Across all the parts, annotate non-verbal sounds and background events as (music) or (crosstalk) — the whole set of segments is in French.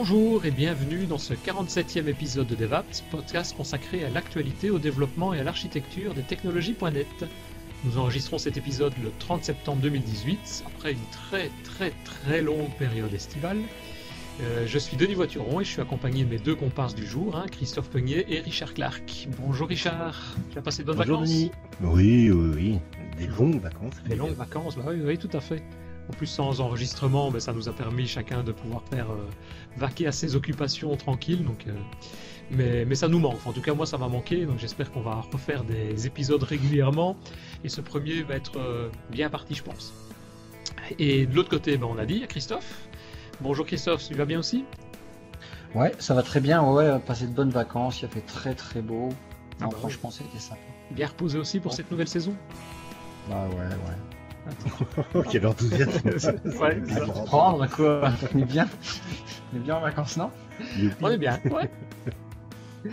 Bonjour et bienvenue dans ce 47e épisode de DevApps, podcast consacré à l'actualité, au développement et à l'architecture des technologies.net. Nous enregistrons cet épisode le 30 septembre 2018, après une très très très longue période estivale. Euh, je suis Denis Voituron et je suis accompagné de mes deux comparses du jour, hein, Christophe Peugnier et Richard Clark. Bonjour Richard, tu as passé de bonnes Bonjour vacances Denis. Oui, oui, oui. Des longues vacances. Des longues vacances, bah oui, oui, tout à fait. En plus, sans enregistrement, ben, ça nous a permis chacun de pouvoir faire euh, vaquer à ses occupations tranquilles. Donc, euh, mais, mais ça nous manque. En tout cas, moi, ça m'a manqué. Donc, j'espère qu'on va refaire des épisodes régulièrement. Et ce premier va être euh, bien parti, je pense. Et de l'autre côté, ben, on a dit, a Christophe. Bonjour Christophe, tu vas bien aussi? Ouais, ça va très bien. Ouais, passer de bonnes vacances. Il a fait très très beau. Ah bah franchement, c'était sympa. Bien reposé aussi pour cette nouvelle saison? Bah ouais, ouais. (laughs) Quel enthousiasme. Ouais, prendre quoi? On est bien? On est bien en vacances, non? On est bien, ouais. (laughs)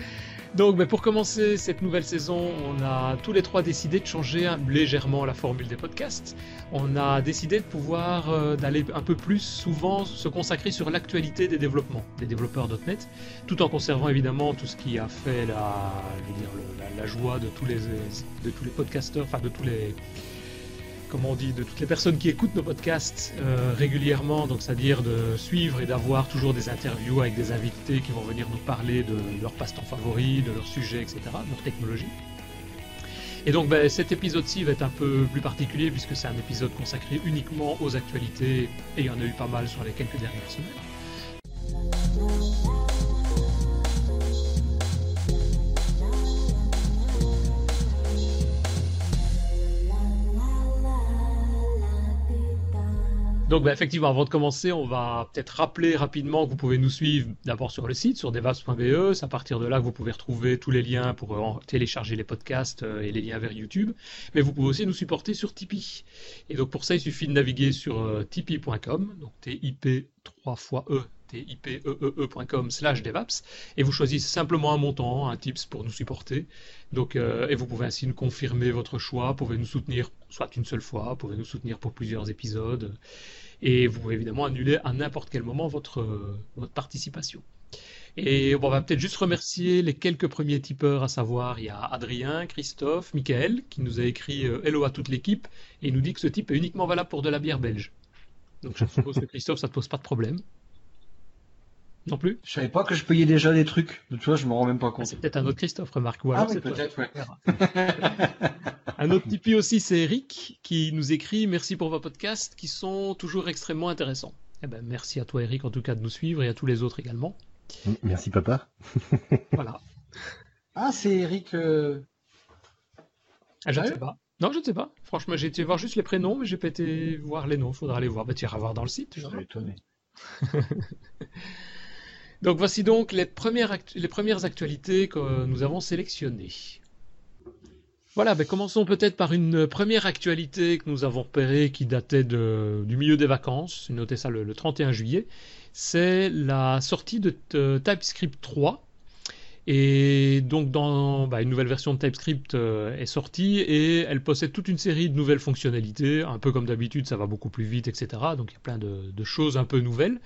Donc, ben, pour commencer cette nouvelle saison, on a tous les trois décidé de changer légèrement la formule des podcasts. On a décidé de pouvoir euh, d'aller un peu plus souvent se consacrer sur l'actualité des développements, des développeurs.net, tout en conservant évidemment tout ce qui a fait la, je veux dire, le- la, la joie de tous les de tous les podcasteurs, enfin de tous les comment on dit, de toutes les personnes qui écoutent nos podcasts euh, régulièrement, donc c'est-à-dire de suivre et d'avoir toujours des interviews avec des invités qui vont venir nous parler de leur passe-temps favori, de leurs sujets, etc., de leur technologie. Et donc ben, cet épisode-ci va être un peu plus particulier puisque c'est un épisode consacré uniquement aux actualités et il y en a eu pas mal sur les quelques dernières semaines. Donc ben, effectivement, avant de commencer, on va peut-être rappeler rapidement que vous pouvez nous suivre d'abord sur le site, sur devas.be. C'est à partir de là que vous pouvez retrouver tous les liens pour euh, télécharger les podcasts euh, et les liens vers YouTube. Mais vous pouvez aussi nous supporter sur Tipeee. Et donc pour ça, il suffit de naviguer sur euh, tipeee.com, donc T-I-P 3 fois E, T-I-P-E-E-E.com slash devaps, et vous choisissez simplement un montant, un tips pour nous supporter. Donc, euh, et vous pouvez ainsi nous confirmer votre choix, vous pouvez nous soutenir soit une seule fois, vous pouvez nous soutenir pour plusieurs épisodes. Et vous pouvez évidemment annuler à n'importe quel moment votre, euh, votre participation. Et on va peut-être juste remercier les quelques premiers tipeurs, à savoir il y a Adrien, Christophe, Michael, qui nous a écrit euh, Hello à toute l'équipe, et nous dit que ce type est uniquement valable pour de la bière belge. Donc je suppose que Christophe, ça te pose pas de problème. Non plus Je savais pas que je payais déjà des trucs. Tu vois, je me rends même pas Ah, compte. C'est peut-être un autre Christophe, remarque. Ou Ah oui, peut-être, ouais. (laughs) Un autre Tipeee aussi, c'est Eric, qui nous écrit Merci pour vos podcasts qui sont toujours extrêmement intéressants. Eh ben, merci à toi, Eric, en tout cas, de nous suivre et à tous les autres également. Merci papa. (laughs) Voilà. Ah, c'est Eric. euh, Ah, je ne sais pas. Non, je ne sais pas. Franchement, j'ai été voir juste les prénoms, mais j'ai pas été voir les noms. Faudra aller voir. Bah, tu iras voir dans le site. Je verras. suis étonné. (laughs) Donc, voici donc les premières, actualités que nous avons sélectionnées. Voilà, ben commençons peut-être par une première actualité que nous avons repérée qui datait du milieu des vacances. Noté ça le, le 31 juillet. C'est la sortie de euh, TypeScript 3. Et donc, dans, bah, une nouvelle version de TypeScript euh, est sortie et elle possède toute une série de nouvelles fonctionnalités. Un peu comme d'habitude, ça va beaucoup plus vite, etc. Donc, il y a plein de, choses un peu nouvelles.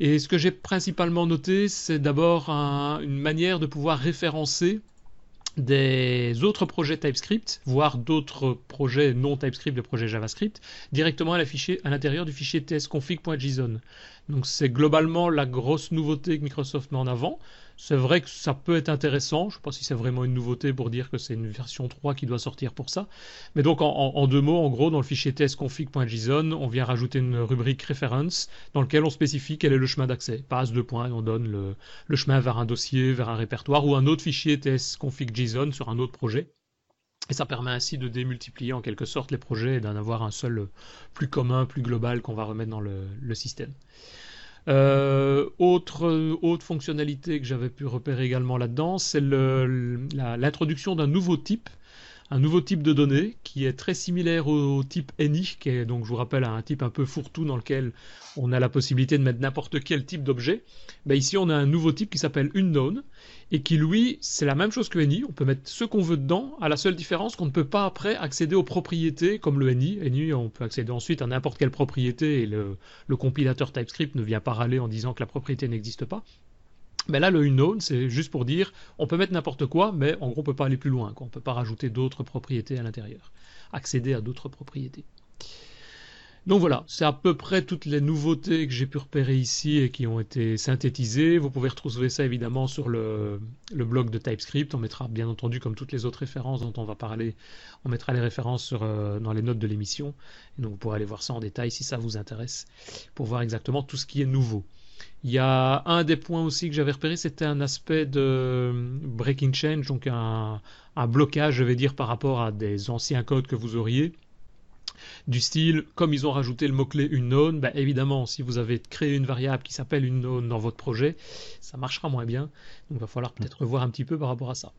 Et ce que j'ai principalement noté, c'est d'abord un- une manière de pouvoir référencer des autres projets TypeScript, voire d'autres projets non TypeScript, de projets JavaScript, directement à l'intérieur du fichier tsconfig.json. Donc c'est globalement la grosse nouveauté que Microsoft met en avant. C'est vrai que ça peut être intéressant, je ne sais pas si c'est vraiment une nouveauté pour dire que c'est une version 3 qui doit sortir pour ça. Mais donc en, deux mots, en gros, dans le fichier tsconfig.json, on vient rajouter une rubrique reference dans lequel on spécifie quel est le chemin d'accès. Passe deux points on donne le, chemin vers un dossier, vers un répertoire ou un autre fichier tsconfig.json sur un autre projet. Et ça permet ainsi de démultiplier en quelque sorte les projets et d'en avoir un seul plus commun, plus global qu'on va remettre dans le système. Euh, autre, euh, autre fonctionnalité que j'avais pu repérer également là-dedans, c'est l'introduction d'un nouveau type. Un nouveau type de données qui est très similaire au, type ANY, qui est donc, je vous rappelle, un type un peu fourre-tout dans lequel on a la possibilité de mettre n'importe quel type d'objet. Ben ici, on a un nouveau type qui s'appelle unknown et qui, lui, c'est la même chose que ANY. On peut mettre ce qu'on veut dedans, à la seule différence qu'on ne peut pas après accéder aux propriétés comme le ANY. ANY, on peut accéder ensuite à n'importe quelle propriété et le compilateur TypeScript ne vient pas râler en disant que la propriété n'existe pas. Mais là, le unknown, c'est juste pour dire, on peut mettre n'importe quoi, mais en gros, on peut pas aller plus loin. Quoi. On peut pas rajouter d'autres propriétés à l'intérieur, accéder à d'autres propriétés. Donc voilà, c'est à peu près toutes les nouveautés que j'ai pu repérer ici et qui ont été synthétisées. Vous pouvez retrouver ça évidemment sur le, blog de TypeScript. On mettra bien entendu, comme toutes les autres références dont on va parler, on mettra les références euh, dans les notes de l'émission. Donc vous pourrez aller voir ça en détail si ça vous intéresse, pour voir exactement tout ce qui est nouveau. Il y a un des points aussi que j'avais repéré, c'était un aspect de breaking change, donc un, blocage, je vais dire, par rapport à des anciens codes que vous auriez. Du style, comme ils ont rajouté le mot-clé unknown, bah évidemment, si vous avez créé une variable qui s'appelle unknown dans votre projet, ça marchera moins bien. Donc il va falloir peut-être revoir un petit peu par rapport à ça.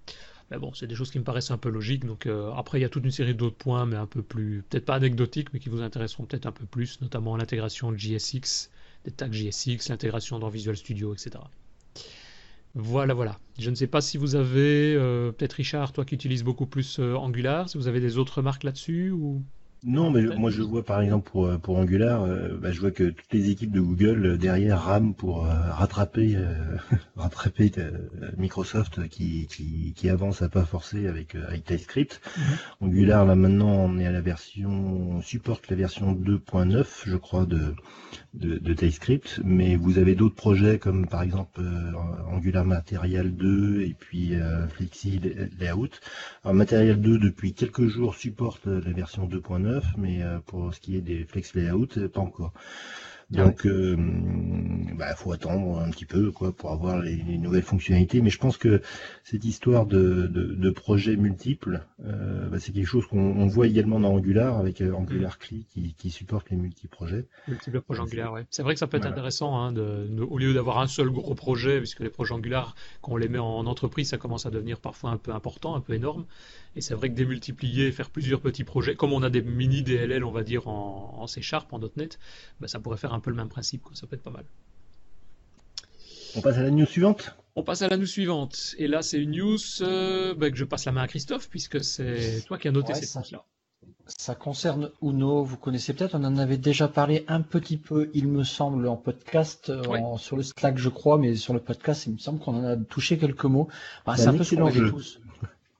Mais bon, c'est des choses qui me paraissent un peu logiques. Donc euh, après, il y a toute une série d'autres points, mais un peu plus, peut-être pas anecdotiques, mais qui vous intéresseront peut-être un peu plus, notamment l'intégration de JSX tags JSX, l'intégration dans Visual Studio, etc. Voilà, voilà. Je ne sais pas si vous avez, euh, peut-être Richard, toi qui utilises beaucoup plus euh, Angular, si vous avez des autres remarques là-dessus ou non, mais moi je vois par exemple pour, pour Angular, euh, bah, je vois que toutes les équipes de Google euh, derrière rament pour euh, rattraper (laughs) rattraper Microsoft qui, qui, qui, avance à pas forcer avec, avec TypeScript. Mhm. Angular là maintenant on est à la version, on supporte la version 2.9 je crois de, de, de, TypeScript, mais vous avez d'autres projets comme par exemple Angular Material 2 et puis Flexi Layout. Alors Material 2 depuis quelques jours supporte la version 2.9 mais euh, pour ce qui est des flex layout, pas encore. Donc, il euh, bah, faut attendre un petit peu quoi pour avoir les, nouvelles fonctionnalités. Mais je pense que cette histoire de, de, projets multiples, euh, bah, c'est quelque chose qu'on voit également dans Angular avec euh, Angular mm. CLI qui, qui, supporte les multi-projets. Projets Angular, ouais. C'est vrai que ça peut être intéressant hein, de, au lieu d'avoir un seul gros projet, puisque les projets Angular, quand on les met en entreprise, ça commence à devenir parfois un peu important, un peu énorme. Et c'est vrai que démultiplier, faire plusieurs petits projets, comme on a des mini DLL, on va dire en, en C Sharp, en .NET, bah, ça pourrait faire un peu le même principe, quoi. ça peut être pas mal. On passe à la news suivante? On passe à la news suivante. Et là, c'est une news euh, bah, que je passe la main à Christophe, puisque c'est toi qui as noté cette news-là. Ça concerne Uno, vous connaissez peut-être, on en avait déjà parlé un petit peu, il me semble, en podcast, euh, sur le Slack je crois, mais sur le podcast, il me semble qu'on en a touché quelques mots. c'est un, peu ce qu'on tous.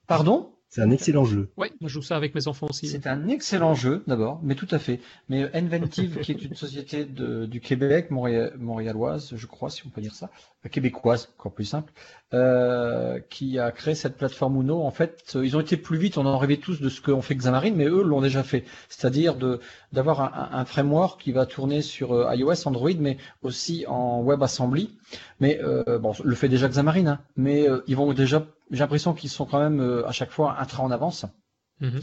Pardon? C'est un excellent jeu. Oui, moi je joue ça avec mes enfants aussi. C'est un excellent jeu d'abord, mais tout à fait. Mais Inventive, qui est une société de, du Québec, montréaloise, je crois, si on peut dire ça, euh, québécoise, encore plus simple, euh, qui a créé cette plateforme Uno. En fait, ils ont été plus vite, on en rêvait tous de ce qu'ont fait Xamarin, mais eux l'ont déjà fait. C'est-à-dire de d'avoir un, un, framework qui va tourner sur euh, iOS, Android, mais aussi en WebAssembly. Mais euh, bon, le fait déjà Xamarin, hein, mais euh, ils vont déjà j'ai l'impression qu'ils sont quand même euh, à chaque fois un train en avance. Mhm.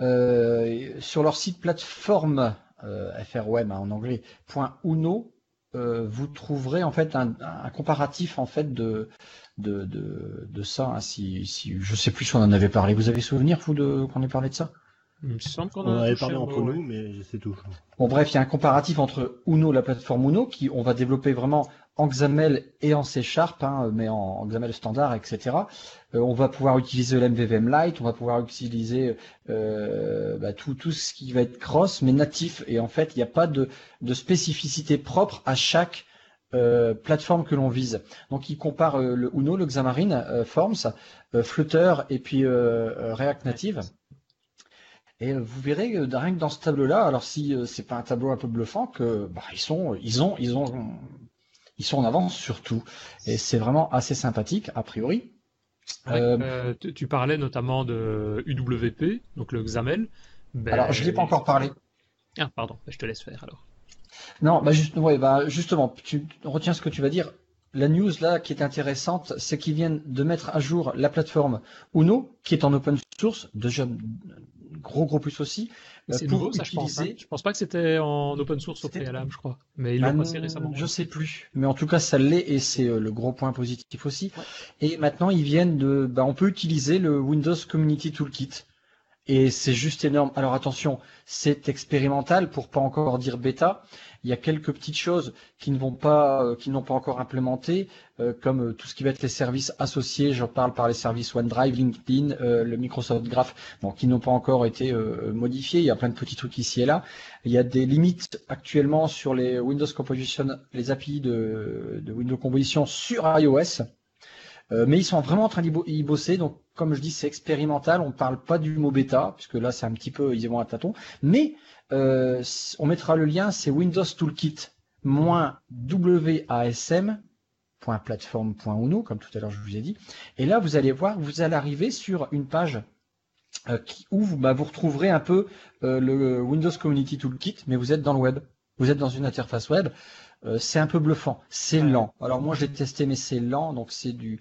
Euh, sur leur site plateforme euh, FRWeb hein, en anglais .uno, vous trouverez en fait un, comparatif en fait de de, de, ça. Hein, si, si je sais plus si on en avait parlé. Vous avez souvenir vous de qu'on ait parlé de ça? Il me semble qu'on en avait parlé entre nous, mais c'est tout. Bon bref, il y a un comparatif entre Uno, la plateforme Uno, qui on va développer vraiment en XAML et en C Sharp, hein, mais en, XAML standard, etc. Euh, on va pouvoir utiliser l'MVVM Lite, on va pouvoir utiliser euh, bah, tout, tout ce qui va être cross, mais natif. Et en fait, il n'y a pas de, de, spécificité propre à chaque euh, plateforme que l'on vise. Donc, il compare le Uno, le Xamarin, Forms, Flutter et puis React Native. Et vous verrez rien que dans ce tableau-là, alors si c'est pas un tableau un peu bluffant, que bah, ils sont, ils ont, ils ont ils sont en avance sur tout. Et c'est vraiment assez sympathique, a priori. Euh, euh, tu parlais notamment de UWP, donc le XAML. Ben, alors, je ne l'ai pas encore parlé. Ah, pardon, je te laisse faire alors. Non, bah, juste, ouais, bah justement, tu retiens ce que tu vas dire. La news là qui est intéressante, c'est qu'ils viennent de mettre à jour la plateforme Uno, qui est en open source, déjà gros gros plus aussi, c'est nouveau, ça, je pense. Hein. Je pense pas que c'était en open source au préalable, je crois. Mais ils l'ont passé récemment. Je sais plus. Mais en tout cas, ça l'est et c'est euh, le gros point positif aussi. Et maintenant, ils viennent de, bah, on peut utiliser le Windows Community Toolkit. Et c'est juste énorme. Alors attention, c'est expérimental pour pas encore dire bêta. Il y a quelques petites choses qui ne vont pas, euh, qui n'ont pas encore implémenté, euh, comme euh, tout ce qui va être les services associés. Je parle par les services OneDrive, LinkedIn, le Microsoft Graph, qui n'ont pas encore été modifiés. Il y a plein de petits trucs ici et là. Il y a des limites actuellement sur les Windows Composition, les API de, de Windows Composition sur iOS. Mais ils sont vraiment en train d'y bosser. Donc, comme je dis, c'est expérimental. On ne parle pas du mot bêta, puisque là, c'est un petit peu, ils vont à tâtons. Mais euh, on mettra le lien, c'est Windows Toolkit moins WASM.platform.uno, comme tout à l'heure je vous ai dit. Et là, vous allez voir, vous allez arriver sur une page euh, où vous, bah, vous retrouverez un peu le Windows Community Toolkit, mais vous êtes dans le web. Vous êtes dans une interface web. Euh, c'est un peu bluffant, c'est lent. Alors moi j'ai testé mais c'est lent, donc c'est du euh,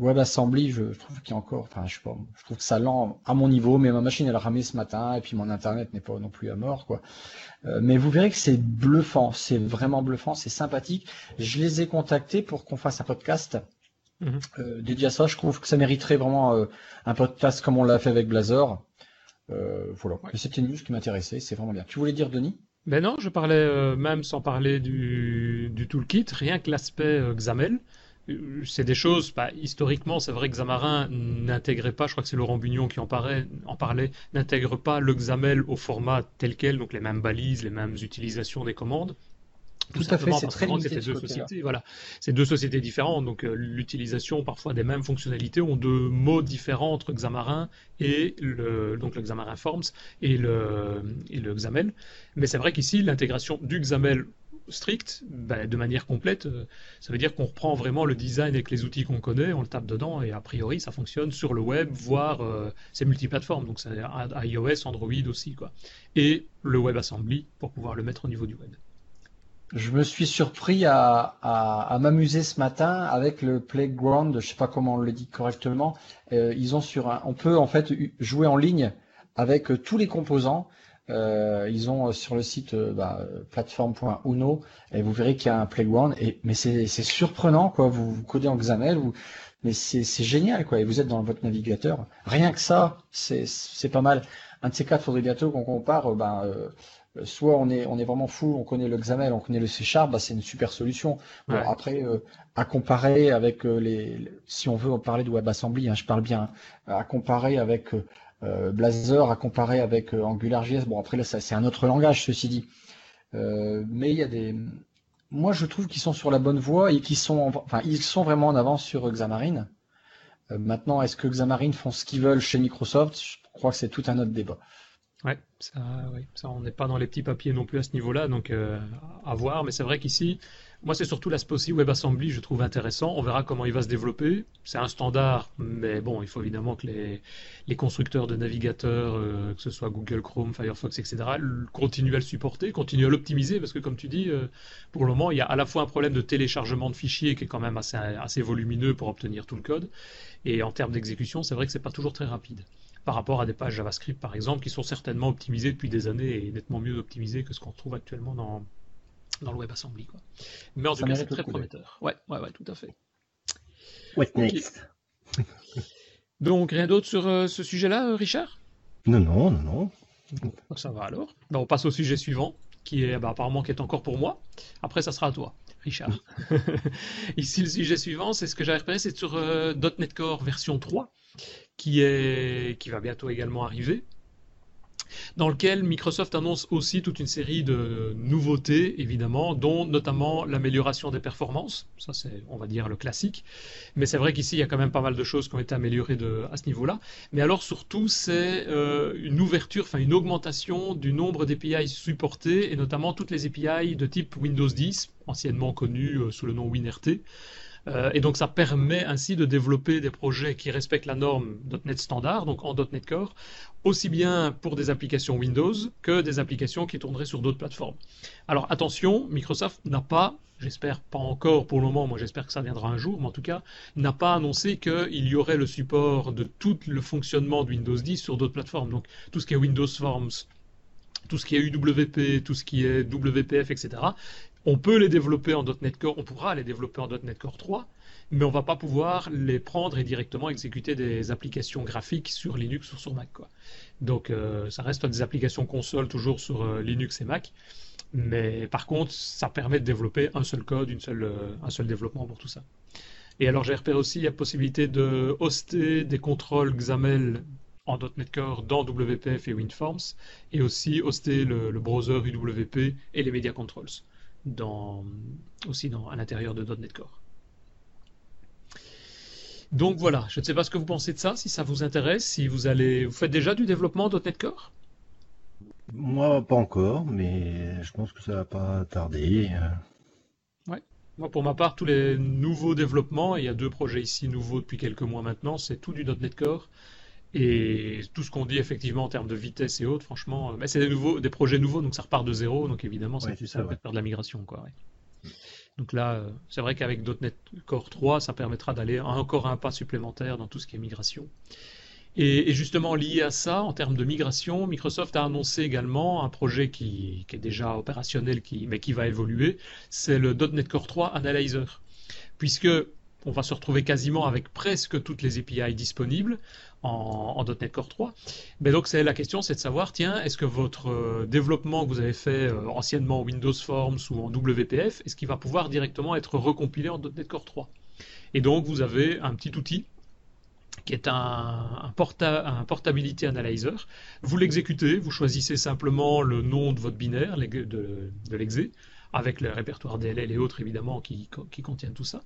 WebAssembly, je, trouve qu'il y a encore, enfin je sais pas, je trouve que ça lent à mon niveau, mais ma machine elle a ramé ce matin et puis mon internet n'est pas non plus à mort quoi. Euh, mais vous verrez que c'est bluffant, c'est vraiment bluffant, c'est sympathique. Je les ai contactés pour qu'on fasse un podcast. Mhm. Euh, dédié à ça, je trouve que ça mériterait vraiment euh, un podcast comme on l'a fait avec Blazor. voilà, c'était une news qui m'intéressait, c'est vraiment bien. Tu voulais dire Denis? Ben non, je parlais euh, même sans parler du, du toolkit, rien que l'aspect euh, XAML. Euh, c'est des choses, bah, historiquement, c'est vrai que Xamarin n'intégrait pas, je crois que c'est Laurent Bugnon qui en, parlait, en parlait, n'intègre pas le XAML au format tel quel, donc les mêmes balises, les mêmes utilisations des commandes. Tout, à fait, c'est très limité. deux sociétés, voilà, c'est deux sociétés différentes, donc euh, l'utilisation parfois des mêmes fonctionnalités ont deux mots différents entre Xamarin et le donc le Xamarin Forms et le et le XAML. Mais c'est vrai qu'ici l'intégration du XAML strict, ben, de manière complète, euh, ça veut dire qu'on reprend vraiment le design avec les outils qu'on connaît, on le tape dedans et a priori ça fonctionne sur le web, voire euh, c'est multiplateforme, donc c'est iOS, Android aussi quoi. Et le WebAssembly pour pouvoir le mettre au niveau du web. Je me suis surpris à, m'amuser ce matin avec le Playground, je sais pas comment on le dit correctement. Euh, ils ont sur un, on peut en fait jouer en ligne avec tous les composants. Euh, ils ont euh, sur le site bah, plateforme.uno et vous verrez qu'il y a un Playground. Et mais c'est surprenant quoi. Vous, vous, codez en XAML, vous, mais c'est génial quoi. Et vous êtes dans votre navigateur. Rien que ça, c'est pas mal. Un de ces quatre, faudrait bientôt qu'on compare. Ben, euh, soit on est, on est vraiment fou, on connaît le XAML, on connaît le C Sharp, bah, c'est une super solution. Après, euh, à comparer avec euh, les, si on veut parler de WebAssembly, hein, je parle bien, hein, à comparer avec Blazor, à comparer avec AngularJS, bon après là c'est un autre langage ceci dit. mais il y a des, moi je trouve qu'ils sont sur la bonne voie et qu'ils sont, enfin ils sont vraiment en avance sur Xamarin. maintenant, est-ce que Xamarin font ce qu'ils veulent chez Microsoft? Je crois que c'est tout un autre débat. Ouais, ça, oui, ça, on n'est pas dans les petits papiers non plus à ce niveau-là, donc euh, à voir. Mais c'est vrai qu'ici, moi, c'est surtout l'aspect aussi WebAssembly, je trouve intéressant. On verra comment il va se développer. C'est un standard, mais bon, il faut évidemment que les, constructeurs de navigateurs, euh, que ce soit Google Chrome, Firefox, etc., continuent à le supporter, continuent à l'optimiser, parce que comme tu dis, euh, pour le moment, il y a à la fois un problème de téléchargement de fichiers qui est quand même assez, volumineux pour obtenir tout le code, et en termes d'exécution, c'est vrai que c'est pas toujours très rapide par rapport à des pages JavaScript par exemple qui sont certainement optimisées depuis des années et nettement mieux optimisées que ce qu'on trouve actuellement dans, dans le WebAssembly. Quoi. Mais en tout cas, c'est très prometteur. Ouais, ouais, ouais, tout à fait. What next? (laughs) Donc, rien d'autre sur euh, ce sujet-là, euh, Richard? Non, non, non, non. Ça va alors. Ben, on passe au sujet suivant, qui est bah, apparemment qui est encore pour moi. Après, ça sera à toi, Richard. (laughs) Ici, le sujet suivant, c'est ce que j'avais repéré, c'est sur euh, .NET Core version 3 qui, est, qui va bientôt également arriver, dans lequel Microsoft annonce aussi toute une série de nouveautés, évidemment, dont notamment l'amélioration des performances. Ça, c'est, on va dire, le classique. Mais c'est vrai qu'ici, il y a quand même pas mal de choses qui ont été améliorées à ce niveau-là. Mais alors, surtout, c'est euh, une ouverture, enfin, une augmentation du nombre d'API supportés, et notamment toutes les API de type Windows 10, anciennement connues euh, sous le nom WinRT. Euh, et donc ça permet ainsi de développer des projets qui respectent la norme .NET standard, donc en .NET Core, aussi bien pour des applications Windows que des applications qui tourneraient sur d'autres plateformes. Alors attention, Microsoft n'a pas, j'espère pas encore pour le moment, moi j'espère que ça viendra un jour, mais en tout cas, n'a pas annoncé qu'il y aurait le support de tout le fonctionnement de Windows 10 sur d'autres plateformes. Donc tout ce qui est Windows Forms, tout ce qui est UWP, tout ce qui est WPF, etc., On peut les développer en .NET Core, on pourra les développer en .NET Core 3, mais on va pas pouvoir les prendre et directement exécuter des applications graphiques sur Linux ou sur Mac. Donc euh, ça reste des applications console toujours sur euh, Linux et Mac, mais par contre ça permet de développer un seul code, euh, un seul développement pour tout ça. Et alors j'ai repéré aussi la possibilité de hoster des contrôles XAML en .NET Core dans WPF et WinForms, et aussi hoster le, le browser UWP et les Media Controls dans, aussi dans, à l'intérieur de .NET Core. Donc voilà, je ne sais pas ce que vous pensez de ça, si ça vous intéresse, si vous allez, vous faites déjà du développement .NET Core? Moi, pas encore, mais je pense que ça va pas tarder. Ouais. Moi, pour ma part, tous les nouveaux développements, il y a deux projets ici nouveaux depuis quelques mois maintenant, c'est tout du .NET Core. Et tout ce qu'on dit effectivement en termes de vitesse et autres, franchement, mais c'est des nouveaux, des projets nouveaux, donc ça repart de zéro, donc évidemment, ça, Ouais, ça ça, va ouais. faire de la migration, quoi. ouais. Donc là, euh, c'est vrai qu'avec .NET Core 3, ça permettra d'aller encore un pas supplémentaire dans tout ce qui est migration. Et, et justement lié à ça, en termes de migration, Microsoft a annoncé également un projet qui, qui est déjà opérationnel, qui, mais qui va évoluer, c'est le .NET Core 3 Analyzer. Puisque on va se retrouver quasiment avec presque toutes les API disponibles en, .NET Core 3. Mais donc c'est la question, c'est de savoir, tiens, est-ce que votre euh, développement que vous avez fait euh, anciennement en Windows Forms ou en WPF, est-ce qu'il va pouvoir directement être recompilé en .NET Core 3 Et donc vous avez un petit outil qui est un portability analyzer. Vous l'exécutez, vous choisissez simplement le nom de votre binaire de, de l'exé, avec le répertoire DLL et autres évidemment qui, contiennent tout ça.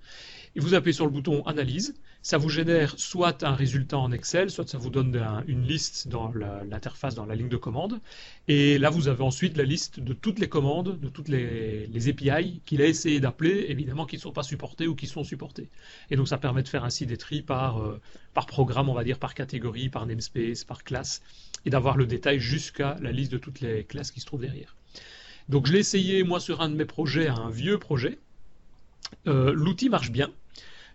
Et vous appuyez sur le bouton Analyse. Ça vous génère soit un résultat en Excel, soit ça vous donne un, une liste dans l'interface, dans la ligne de commande. Et là, vous avez ensuite la liste de toutes les commandes, de toutes les, les API qu'il a essayé d'appeler, évidemment qui ne sont pas supportées ou qui sont supportées. Et donc ça permet de faire ainsi des tris par, euh, par programme, on va dire, par catégorie, par namespace, par classe, et d'avoir le détail jusqu'à la liste de toutes les classes qui se trouvent derrière. Donc je l'ai essayé moi sur un de mes projets, un vieux projet. Euh, L'outil marche bien.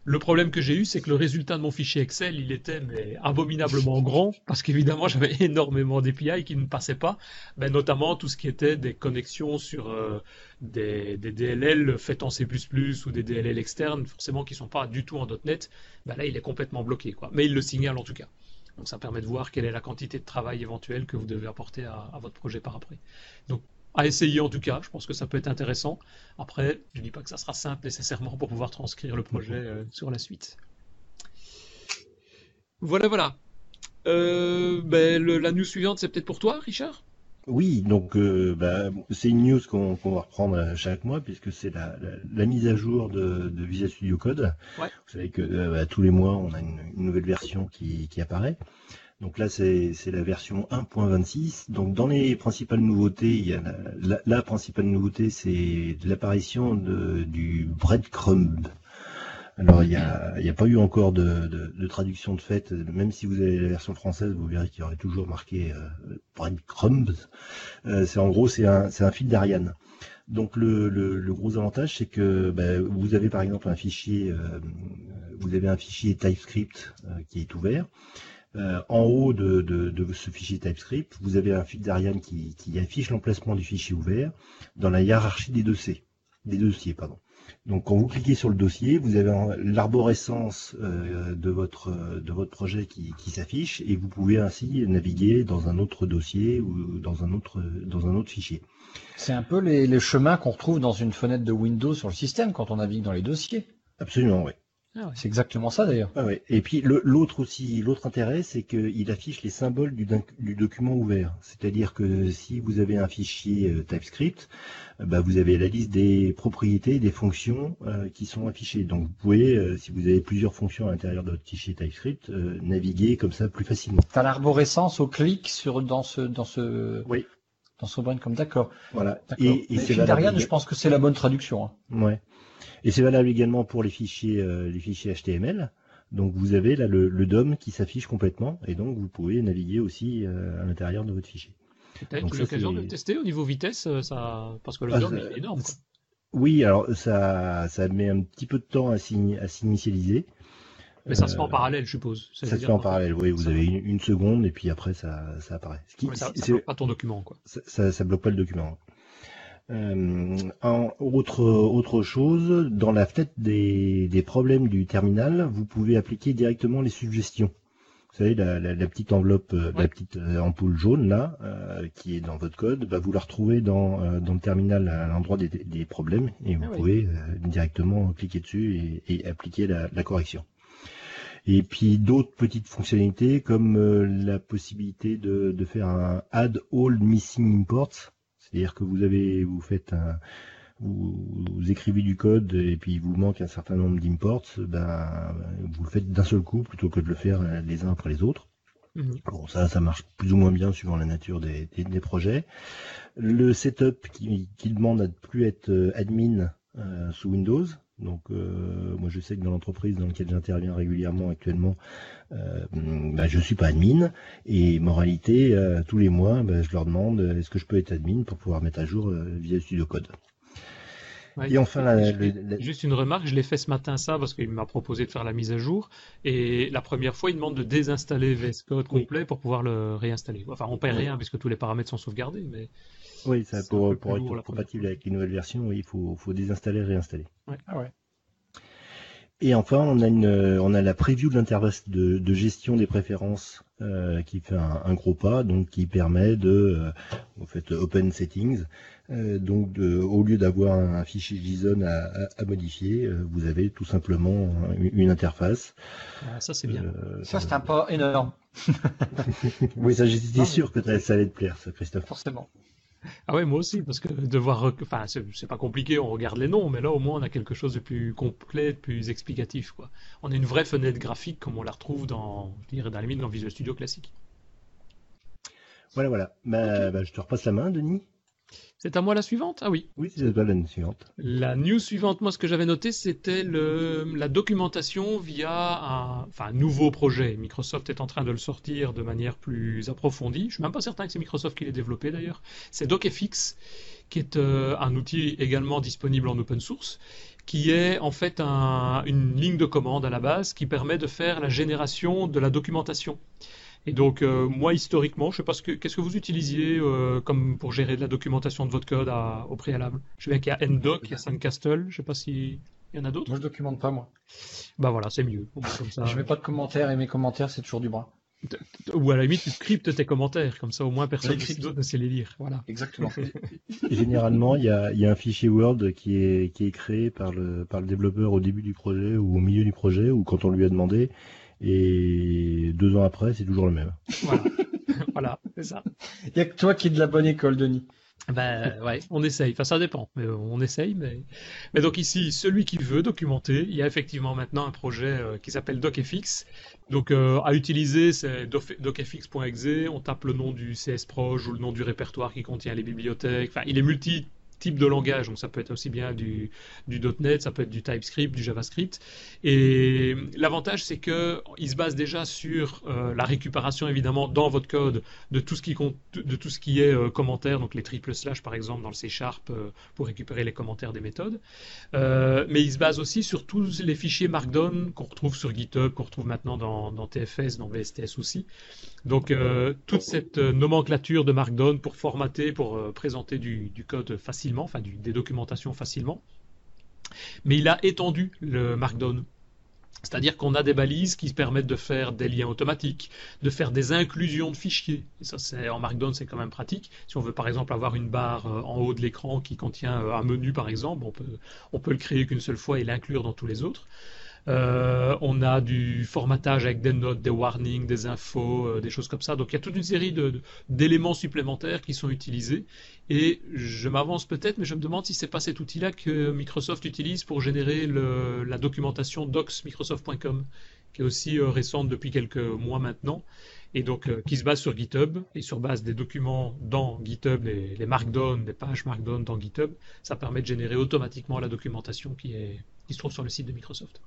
Le problème que j'ai eu, c'est que le résultat de mon fichier Excel, il était mais abominablement grand, parce qu'évidemment (laughs) j'avais énormément d'API qui ne passaient pas, ben, notamment tout ce qui était des connexions sur euh, des, DLL faites en C++ ou des DLL externes, forcément qui ne sont pas du tout en .NET, ben là il est complètement bloqué. Mais il le signale en tout cas. Donc ça permet de voir quelle est la quantité de travail éventuelle que vous devez apporter à, à votre projet par après. Donc à essayer en tout cas. Je pense que ça peut être intéressant. Après, je ne dis pas que ça sera simple nécessairement pour pouvoir transcrire le projet euh, sur la suite. Voilà, voilà. Euh, ben, le, la news suivante, c'est peut-être pour toi, Richard? Oui, donc euh, bah, c'est une news qu'on qu va reprendre chaque mois puisque c'est la, la, la, mise à jour de, de Visual Studio Code. Ouais. Vous savez que bah, tous les mois, on a une, une nouvelle version qui, qui apparaît. Donc là, c'est la version 1.26. Donc dans les principales nouveautés, il y a la, principale nouveauté, c'est l'apparition du breadcrumb. Alors il n'y a, pas eu encore de, traduction de fait, même si vous avez la version française, vous verrez qu'il y aurait toujours marqué euh, breadcrumbs. Euh, c'est en gros, c'est un, fil d'Ariane. Donc le, gros avantage, c'est que bah, vous avez par exemple un fichier, euh, vous avez un fichier TypeScript euh, qui est ouvert. Euh, en haut de, de, de, ce fichier TypeScript, vous avez un fil d'Ariane qui, qui, affiche l'emplacement du fichier ouvert dans la hiérarchie des dossiers. Des dossiers pardon. Donc quand vous cliquez sur le dossier, vous avez l'arborescence euh, de, votre, de votre projet qui, qui s'affiche et vous pouvez ainsi naviguer dans un autre dossier ou dans un autre, dans un autre fichier. C'est un peu les, les chemins qu'on retrouve dans une fenêtre de Windows sur le système quand on navigue dans les dossiers. Absolument, oui. Ah ouais. C'est exactement ça d'ailleurs. Ah ouais. Et puis l'autre aussi, l'autre intérêt, c'est qu'il affiche les symboles du, du document ouvert. C'est-à-dire que si vous avez un fichier euh, TypeScript, euh, bah, vous avez la liste des propriétés, des fonctions euh, qui sont affichées. Donc vous pouvez, euh, si vous avez plusieurs fonctions à l'intérieur de votre fichier TypeScript, euh, naviguer comme ça plus facilement. T'as l'arborescence au clic sur dans ce dans ce oui. dans ce brain comme d'accord. Voilà. Et, et c'est je pense que c'est la bonne traduction. Hein. Ouais. Et c'est valable également pour les fichiers, euh, les fichiers HTML. Donc vous avez là le, le DOM qui s'affiche complètement et donc vous pouvez naviguer aussi euh, à l'intérieur de votre fichier. Peut-être l'occasion de tester au niveau vitesse, euh, ça, parce que le ah, DOM est énorme. Quoi. Oui, alors ça, ça met un petit peu de temps à s'initialiser. Mais ça se fait en parallèle, je suppose. Ça, ça se fait en parallèle, oui. Vous avez une, une, seconde et puis après ça, ça apparaît. Ce qui, ça, bloque pas ton document, quoi. Ça bloque pas le document. En autre, autre chose, dans la fenêtre des, des problèmes du terminal, vous pouvez appliquer directement les suggestions. Vous savez, la, la, petite enveloppe, la petite ampoule jaune là, qui est dans votre code, bah, vous la retrouvez dans, dans le terminal à l'endroit des, des, problèmes et vous ah pouvez directement cliquer dessus et, et appliquer la, la correction. Et puis d'autres petites fonctionnalités comme euh, la possibilité de, de, faire un add all missing imports, c'est-à-dire que vous avez vous faites un vous, écrivez du code et puis il vous manque un certain nombre d'imports, ben vous le faites d'un seul coup plutôt que de le faire les uns après les autres. Mhm. Bon, ça, ça marche plus ou moins bien suivant la nature des, des, projets. Le setup qui, qui, demande à ne plus être euh, admin euh, sous Windows, donc euh, moi je sais que dans l'entreprise dans laquelle j'interviens régulièrement actuellement, euh, bah, je suis pas admin et moralité euh, tous les mois bah, je leur demande est-ce que je peux être admin pour pouvoir mettre à jour euh, via Studio Code. et enfin, juste une remarque, je l'ai fait ce matin ça parce qu'il m'a proposé de faire la mise à jour et la première fois il demande de désinstaller VS Code complet pour pouvoir le réinstaller. Enfin on perd rien puisque tous les paramètres sont sauvegardés mais oui, ça, pour, pour être compatible avec les nouvelles versions, oui, il faut, faut désinstaller et réinstaller. Ah ouais. Et enfin, on a, une, on a la preview de l'interface de, de, gestion des préférences euh, qui fait un, gros pas, donc qui permet de, euh, vous faites Open Settings, euh, donc de, au lieu d'avoir un, fichier JSON à, à, modifier, euh, vous avez tout simplement une, interface. Ah, ça c'est bien. Euh, ça c'est un pas énorme. (laughs) (laughs) oui, ça j'étais sûr que ça allait te plaire, ça, Christophe. Forcément. Ah ouais, moi aussi, parce que devoir, enfin, c'est pas compliqué, on regarde les noms, mais là au moins on a quelque chose de plus complet, de plus explicatif, quoi. On a une vraie fenêtre graphique comme on la retrouve dans, je dirais, dans la limite dans Visual Studio classique. Voilà, voilà. Bah, bah, je te repasse la main, Denis. C'est à moi la suivante? Ah oui. Oui, c'est à toi la suivante. La news suivante, moi ce que j'avais noté, c'était la documentation via un, enfin, nouveau projet. Microsoft est en train de le sortir de manière plus approfondie. Je suis même pas certain que c'est Microsoft qui l'ait développé d'ailleurs. C'est DocFX, qui est euh, un outil également disponible en open source qui est en fait une ligne de commande à la base qui permet de faire la génération de la documentation. Et donc, euh, moi, historiquement, je sais pas ce que, qu'est-ce que vous utilisiez euh, comme pour gérer de la documentation de votre code au préalable? Je sais bien qu'il y a NDoc, il y a Sandcastle, je sais pas s'il y en a d'autres. Moi, je documente pas, moi. Bah voilà, c'est mieux. Comme ça, je mets pas de commentaires et mes commentaires, c'est toujours du bras. Ou à la limite, tu scriptes tes commentaires, comme ça au moins personne ne sait les lire. Voilà. Exactement. Généralement, il y a, y a, un fichier Word qui est, qui est créé par le, par le développeur au début du projet ou au milieu du projet, ou quand on lui a demandé, et deux ans après, c'est toujours le même. Voilà, (laughs) voilà c'est ça. Il n'y a que toi qui es de la bonne école, Denis. Ben ouais, on essaye. Enfin, ça dépend, mais on essaye. Mais, mais donc ici, celui qui veut documenter, il y a effectivement maintenant un projet euh, qui s'appelle DocFX. Donc euh, à utiliser, c'est docfx.exe. On tape le nom du CSProj ou le nom du répertoire qui contient les bibliothèques. Enfin, il est multi type de langage. Donc ça peut être aussi bien du, .NET, ça peut être du TypeScript, du JavaScript. Et l'avantage, c'est que il se base déjà sur euh, la récupération évidemment dans votre code de tout ce qui de tout ce qui est euh, commentaire, donc les triple slash par exemple dans le C Sharp euh, pour récupérer les commentaires des méthodes. mais il se base aussi sur tous les fichiers Markdown qu'on retrouve sur GitHub, qu'on retrouve maintenant dans, TFS, dans VSTS aussi. Donc toute cette nomenclature de Markdown pour formater, pour présenter du, code des documentations facilement. Mais il a étendu le Markdown. C'est-à-dire qu'on a des balises qui permettent de faire des liens automatiques, de faire des inclusions de fichiers. Ça, c'est en Markdown, c'est quand même pratique. Si on veut par exemple avoir une barre euh, en haut de l'écran qui contient euh, un menu, par exemple, on peut le créer qu'une seule fois et l'inclure dans tous les autres. Euh, on a du formatage avec des notes, des warnings, des infos, euh, des choses comme ça. Donc il y a toute une série d'éléments supplémentaires qui sont utilisés. Et je m'avance peut-être, mais je me demande si c'est pas cet outil-là que Microsoft utilise pour générer la documentation docsmicrosoft.com, qui est aussi euh, récente depuis quelques mois maintenant et donc qui se base sur GitHub et sur base des documents dans GitHub, les, les Markdown, les pages Markdown dans GitHub, ça permet de générer automatiquement la documentation qui, est, qui se trouve sur le site de Microsoft.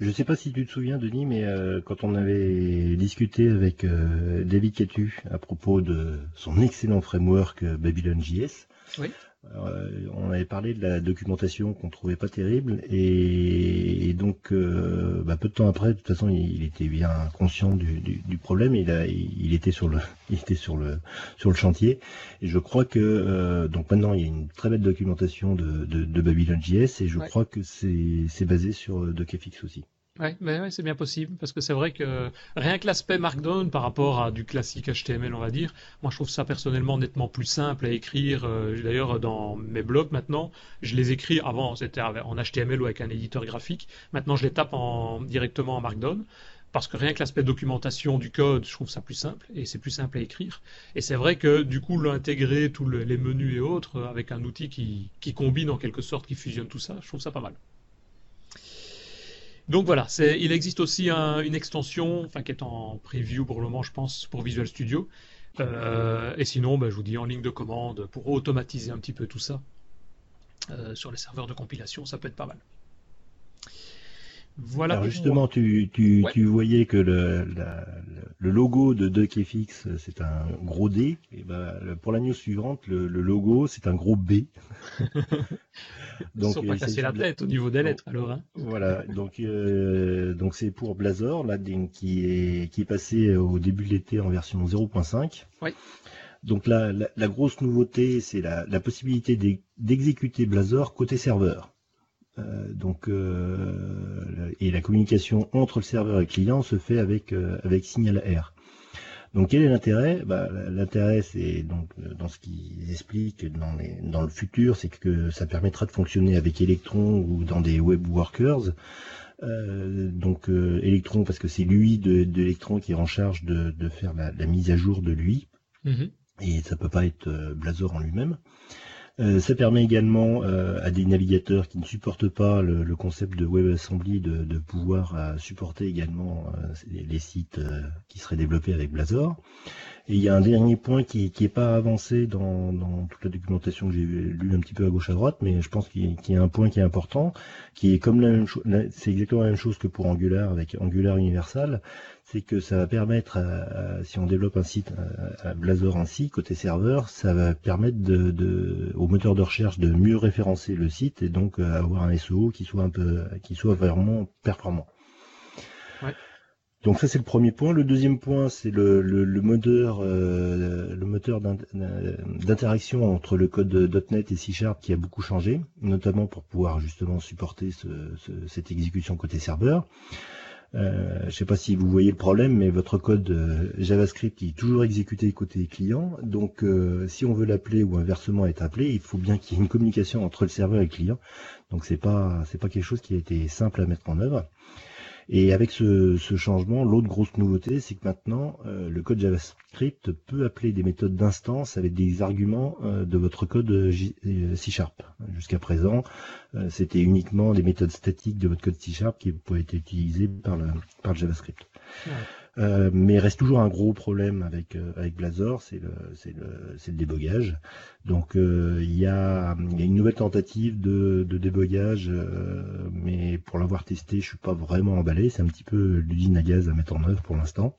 Je ne sais pas si tu te souviens, Denis, mais euh, quand on avait discuté avec euh, David Catu à propos de son excellent framework euh, Babylon JS, Euh, on avait parlé de la documentation qu'on trouvait pas terrible et, donc euh, bah, peu de temps après, de toute façon, il, était bien conscient du, problème. il, a, il, était sur le, (laughs) il était sur le sur le chantier. Et je crois que euh, donc maintenant il y a une très belle documentation de, de, de Babylon.js et je crois que c'est basé sur DocFX aussi. Mais ouais, c'est bien possible parce que c'est vrai que rien que l'aspect Markdown par rapport à du classique HTML, on va dire, moi je trouve ça personnellement nettement plus simple à écrire. Euh, d'ailleurs, dans mes blogs maintenant, je les écris avant, c'était en HTML ou avec un éditeur graphique. Maintenant, je les tape en, directement en Markdown parce que rien que l'aspect documentation du code, je trouve ça plus simple et c'est plus simple à écrire. Et c'est vrai que du coup, l'intégrer tous les menus et autres avec un outil qui, qui combine en quelque sorte, qui fusionne tout ça, je trouve ça pas mal. Donc voilà, il existe aussi une extension, enfin qui est en preview pour le moment, je pense, pour Visual Studio. Euh, et sinon, bah, je vous dis en ligne de commande pour automatiser un petit peu tout ça euh, sur les serveurs de compilation, ça peut être pas mal. Voilà. Alors justement, tu, tu, tu, voyais que le, le logo de DuckFX, c'est un gros D. Et ben, pour la news suivante, le, logo, c'est un gros B. (laughs) donc, Ils sont pas cassés la tête au niveau des lettres, alors. Hein. voilà. Donc, euh, donc c'est pour Blazor, là, qui est, qui est passé au début de l'été en version 0.5. Oui. Donc la, la, grosse nouveauté, c'est la, la possibilité d'exécuter Blazor côté serveur. Euh, donc euh, et la communication entre le serveur et le client se fait avec euh, avec signal R. Donc quel est l'intérêt? Bah, L'intérêt c'est donc dans ce qu'ils expliquent dans, dans le futur, c'est que ça permettra de fonctionner avec Electron ou dans des web workers. donc Electron parce que c'est lui de, de qui est en charge de, de faire la, mise à jour de lui. Mm-hmm. Et ça peut pas être Blazor en lui-même. Euh, ça permet également euh, à des navigateurs qui ne supportent pas le, concept de WebAssembly de, de pouvoir euh, supporter également les, sites qui seraient développés avec Blazor. Et il y a un dernier point qui n'est pas avancé dans, toute la documentation que j'ai lu un petit peu à gauche à droite, mais je pense qu'il y, a un point qui est important, qui est comme la même chose, c'est exactement la même chose que pour Angular avec Angular Universal, c'est que ça va permettre, si on développe un site à, Blazor ainsi, côté serveur, ça va permettre au moteur de recherche de mieux référencer le site et donc euh, avoir un SEO qui soit un peu, qui soit vraiment performant. Donc ça c'est le premier point. Le deuxième point c'est le, moteur, euh, le moteur d'interaction entre le code .NET et C Sharp qui a beaucoup changé, notamment pour pouvoir justement supporter cette exécution côté serveur. Euh, je ne sais pas si vous voyez le problème, mais votre code euh, JavaScript est toujours exécuté côté client. Donc, euh, si on veut l'appeler ou inversement être appelé, il faut bien qu'il y ait une communication entre le serveur et le client. Donc, c'est pas pas quelque chose qui a été simple à mettre en œuvre. Et avec ce, changement, l'autre grosse nouveauté, c'est que maintenant, euh, le code JavaScript peut appeler des méthodes d'instance avec des arguments euh, de votre code euh, C Sharp. Jusqu'à présent, c'était uniquement des méthodes statiques de votre code C Sharp qui pouvaient être utilisées par le, par le JavaScript. Euh, mais il reste toujours un gros problème avec euh, avec Blazor, c'est le c'est le c'est le débogage. Donc euh, il y a il y a une nouvelle tentative de de débogage, mais pour l'avoir testé, je suis pas vraiment emballé. C'est un petit peu l'usine à gaz à mettre en œuvre pour l'instant.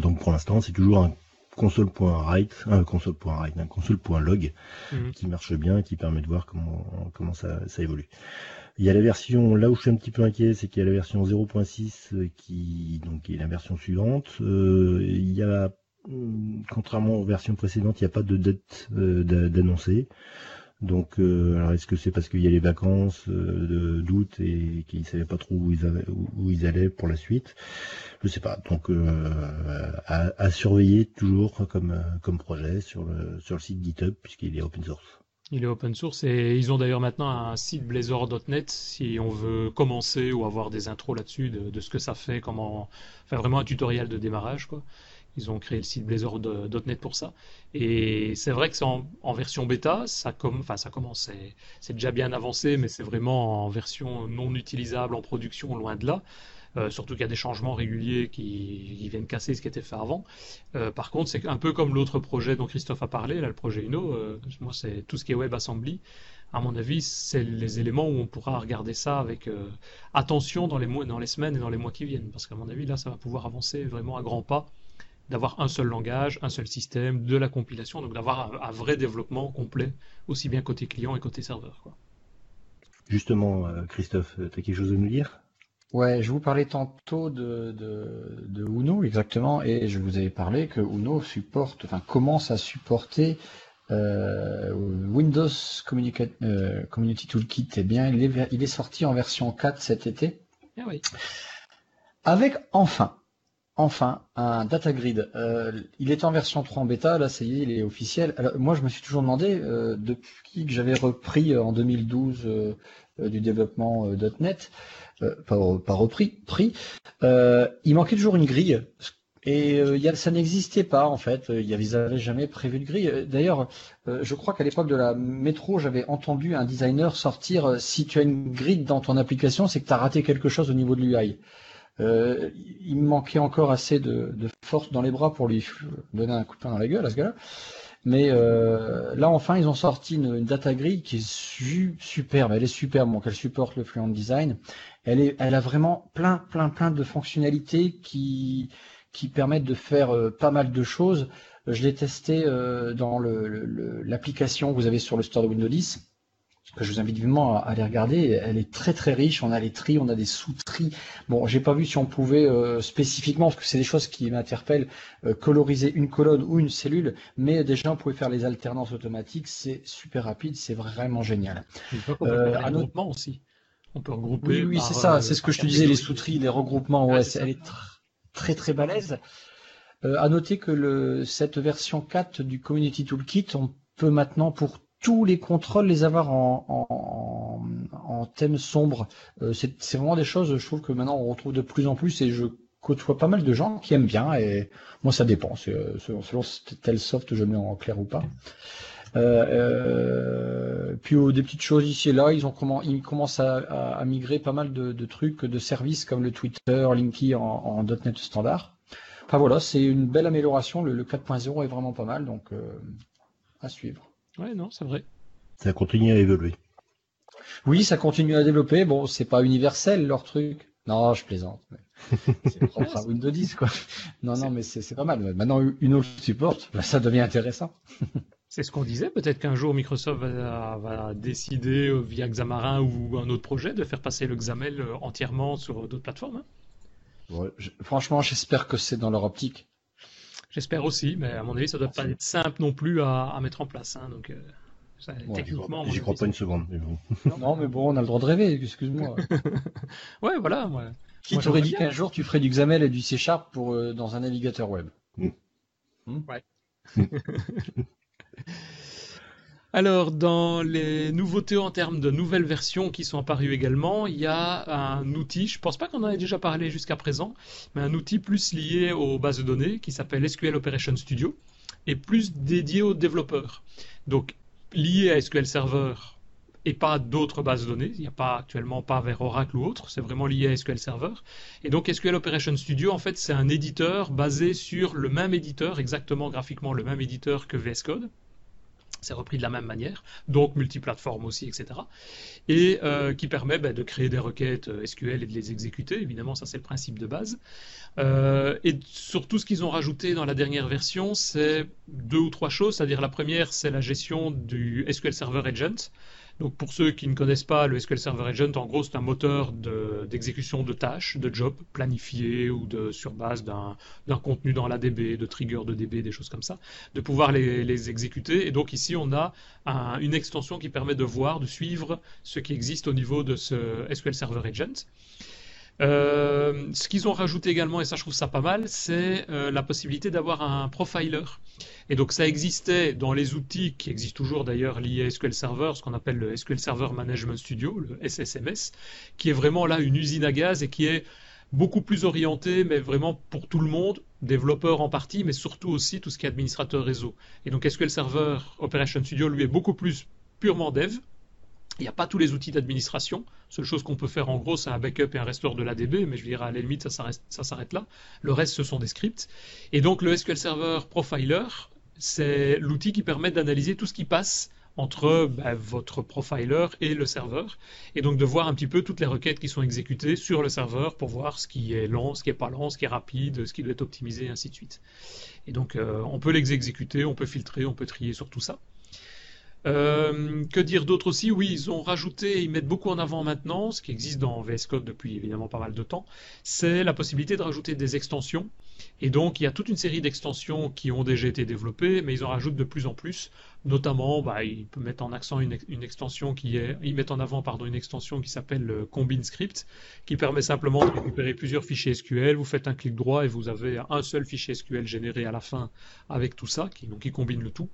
donc pour l'instant, c'est toujours un console.write, un console.write, un console.log mhm. qui marche bien et qui permet de voir comment comment ça, ça évolue. Il y a la version, là où je suis un petit peu inquiet, c'est qu'il y a la version 0.6 euh, qui donc est la version suivante. Euh, il y a, hum, contrairement aux versions précédentes, il n'y a pas de date euh. Donc, alors est-ce que c'est parce qu'il y a les vacances d'août et qu'ils ne savaient pas trop où ils, où ils, allaient pour la suite? Je sais pas. Donc, à, à, surveiller toujours comme, comme projet sur le, sur le site GitHub puisqu'il est open source. Il est open source et ils ont d'ailleurs maintenant un site blazor.net si on veut commencer ou avoir des intros là-dessus de, ce que ça fait, comment, enfin vraiment un tutoriel de démarrage quoi. Ils ont créé le site blazor.net pour ça. Et c'est vrai que c'est en, version bêta, ça, enfin, ça commence, c'est déjà bien avancé, mais c'est vraiment en version non utilisable en production, loin de là. Euh, surtout qu'il y a des changements réguliers qui, viennent casser ce qui était fait avant. Euh, par contre, c'est un peu comme l'autre projet dont Christophe a parlé, là, le projet Uno, euh, moi c'est tout ce qui est WebAssembly. À mon avis, c'est les éléments où on pourra regarder ça avec attention dans les, semaines et dans les mois qui viennent. Parce qu'à mon avis, là, ça va pouvoir avancer vraiment à grands pas d'avoir un seul langage, un seul système, de la compilation, donc d'avoir un, vrai développement complet, aussi bien côté client et côté serveur. Justement, Christophe, tu as quelque chose à nous dire? Ouais, je vous parlais tantôt de, de, de, Uno exactement, et je vous avais parlé que Uno supporte, enfin commence à supporter euh, Windows euh, Community Toolkit. Eh bien, il est, il est sorti en version 4 cet été. Ah oui. Avec enfin, enfin un data grid. Euh, il est en version 3 en bêta, là ça y est, il est officiel. Alors, moi je me suis toujours demandé, depuis que j'avais repris en 2012 du développement .NET, euh, pas, repris, pris, euh, il manquait toujours une grille. Et euh, ça n'existait pas en fait. Il y avait, jamais prévu de grille. D'ailleurs, je crois qu'à l'époque de la métro, j'avais entendu un designer sortir si tu as une grille dans ton application, c'est que tu as raté quelque chose au niveau de l'UI. il me manquait encore assez de, force dans les bras pour lui donner un coup de poing dans la gueule à ce gars-là. Mais euh, là, enfin, ils ont sorti une, data grid qui est superbe. Elle est superbe, donc elle supporte le Fluent Design. Elle, est, elle a vraiment plein, plein, plein de fonctionnalités qui, qui permettent de faire euh, pas mal de choses. Je l'ai testé euh, dans l'application que vous avez sur le store de Windows 10 que je vous invite vivement à aller regarder. Elle est très très riche. On a les tris, on a des sous-tris. Bon, j'ai pas vu si on pouvait euh, spécifiquement, parce que c'est des choses qui m'interpellent, euh, coloriser une colonne ou une cellule, mais déjà on pouvait faire les alternances automatiques. C'est super rapide, c'est vraiment génial. Euh, un regroupement aussi. On peut regrouper. Oui, oui, c'est ça. C'est ce que je te disais, les sous-tris, les regroupements. Ouais, elle est très très balèze. À noter que le, cette version 4 du Community Toolkit, on peut maintenant pour tous les contrôles les avoir en, thème sombre. Euh, c'est vraiment des choses, je trouve que maintenant on retrouve de plus en plus et je côtoie pas mal de gens qui aiment bien et moi ça dépend. Euh, selon, selon tel soft je mets en clair ou pas. Euh, puis des petites choses ici et là, ils ont comment ils commencent à, migrer pas mal de, trucs, de services comme le Twitter, Linky en, .NET standard. Enfin voilà, c'est une belle amélioration. Le, le 4.0 est vraiment pas mal, donc à suivre. Ouais, non, c'est vrai. Ça continue à évoluer. Oui, ça continue à développer. Bon, c'est pas universel leur truc. Non, je plaisante. (laughs) C'est propre à Windows 10, quoi. Non, non, mais c'est pas mal. Maintenant, une autre support, bah, ça devient intéressant. (laughs) C'est ce qu'on disait. Peut-être qu'un jour Microsoft va, décider euh, via Xamarin ou un autre projet de faire passer le XAML euh, entièrement sur d'autres plateformes. Hein. franchement, j'espère que c'est dans leur optique. J'espère aussi, mais à mon avis, ça doit pas être simple non plus à, mettre en place. Hein, donc, euh, techniquement. J'y crois pas une seconde. non, mais bon, on a le droit de rêver, excuse-moi. (laughs) ouais, voilà. Qui t'aurait dit qu'un jour tu ferais du XAML et du C Sharp pour, euh, dans un navigateur web? Mm. Hmm? Ouais. (laughs) (laughs) Alors, dans les nouveautés en termes de nouvelles versions qui sont apparues également, il y a un outil, je ne pense pas qu'on en ait déjà parlé jusqu'à présent, mais un outil plus lié aux bases de données qui s'appelle SQL Operation Studio et plus dédié aux développeurs. Donc, lié à SQL Server et pas d'autres bases de données. Il n'y a pas actuellement pas vers Oracle ou autre, c'est vraiment lié à SQL Server. Et donc SQL Operation Studio, en fait, c'est un éditeur basé sur le même éditeur, exactement graphiquement le même éditeur que VS Code c'est repris de la même manière, donc multiplateforme aussi, etc. Et euh, qui permet ben, de créer des requêtes euh, SQL et de les exécuter, évidemment, ça c'est le principe de base. Euh, et surtout ce qu'ils ont rajouté dans la dernière version, c'est deux ou trois choses, c'est-à-dire la première, c'est la gestion du SQL Server Agent. Donc pour ceux qui ne connaissent pas le SQL Server Agent, en gros c'est un moteur d'exécution de, tâches, de jobs planifiés ou de, sur base d'un contenu dans l'ADB, de triggers de DB, des choses comme ça, de pouvoir les, exécuter. Et donc ici on a une extension qui permet de voir, de suivre ce qui existe au niveau de ce SQL Server Agent. Euh, ce qu'ils ont rajouté également, et ça je trouve ça pas mal, c'est euh, la possibilité d'avoir un profiler. Et donc ça existait dans les outils qui existent toujours d'ailleurs liés à SQL Server, ce qu'on appelle le SQL Server Management Studio, le SSMS, qui est vraiment là une usine à gaz et qui est beaucoup plus orienté, mais vraiment pour tout le monde, développeurs en partie, mais surtout aussi tout ce qui est administrateur réseau. Et donc SQL Server Operation Studio, lui, est beaucoup plus purement dev, il n'y a pas tous les outils d'administration. Seule chose qu'on peut faire en gros, c'est un backup et un restore de l'ADB, mais je dirais à la limite, ça s'arrête là. Le reste, ce sont des scripts. Et donc le SQL Server Profiler, c'est l'outil qui permet d'analyser tout ce qui passe entre bah, votre profiler et le serveur, et donc de voir un petit peu toutes les requêtes qui sont exécutées sur le serveur pour voir ce qui est lent, ce qui est pas lent, ce qui est rapide, ce qui doit être optimisé, ainsi de suite. Et donc euh, on peut les exécuter, on peut filtrer, on peut trier sur tout ça. Euh, que dire d'autre aussi? Oui, ils ont rajouté, ils mettent beaucoup en avant maintenant, ce qui existe dans VS Code depuis évidemment pas mal de temps, c'est la possibilité de rajouter des extensions. Et donc il y a toute une série d'extensions qui ont déjà été développées, mais ils en rajoutent de plus en plus. Notamment, bah, ils mettre en accent une, extension qui est, ils mettent en avant pardon une extension qui s'appelle le Combine Script, qui permet simplement de récupérer plusieurs fichiers SQL. Vous faites un clic droit et vous avez un seul fichier SQL généré à la fin avec tout ça, qui, donc qui combine le tout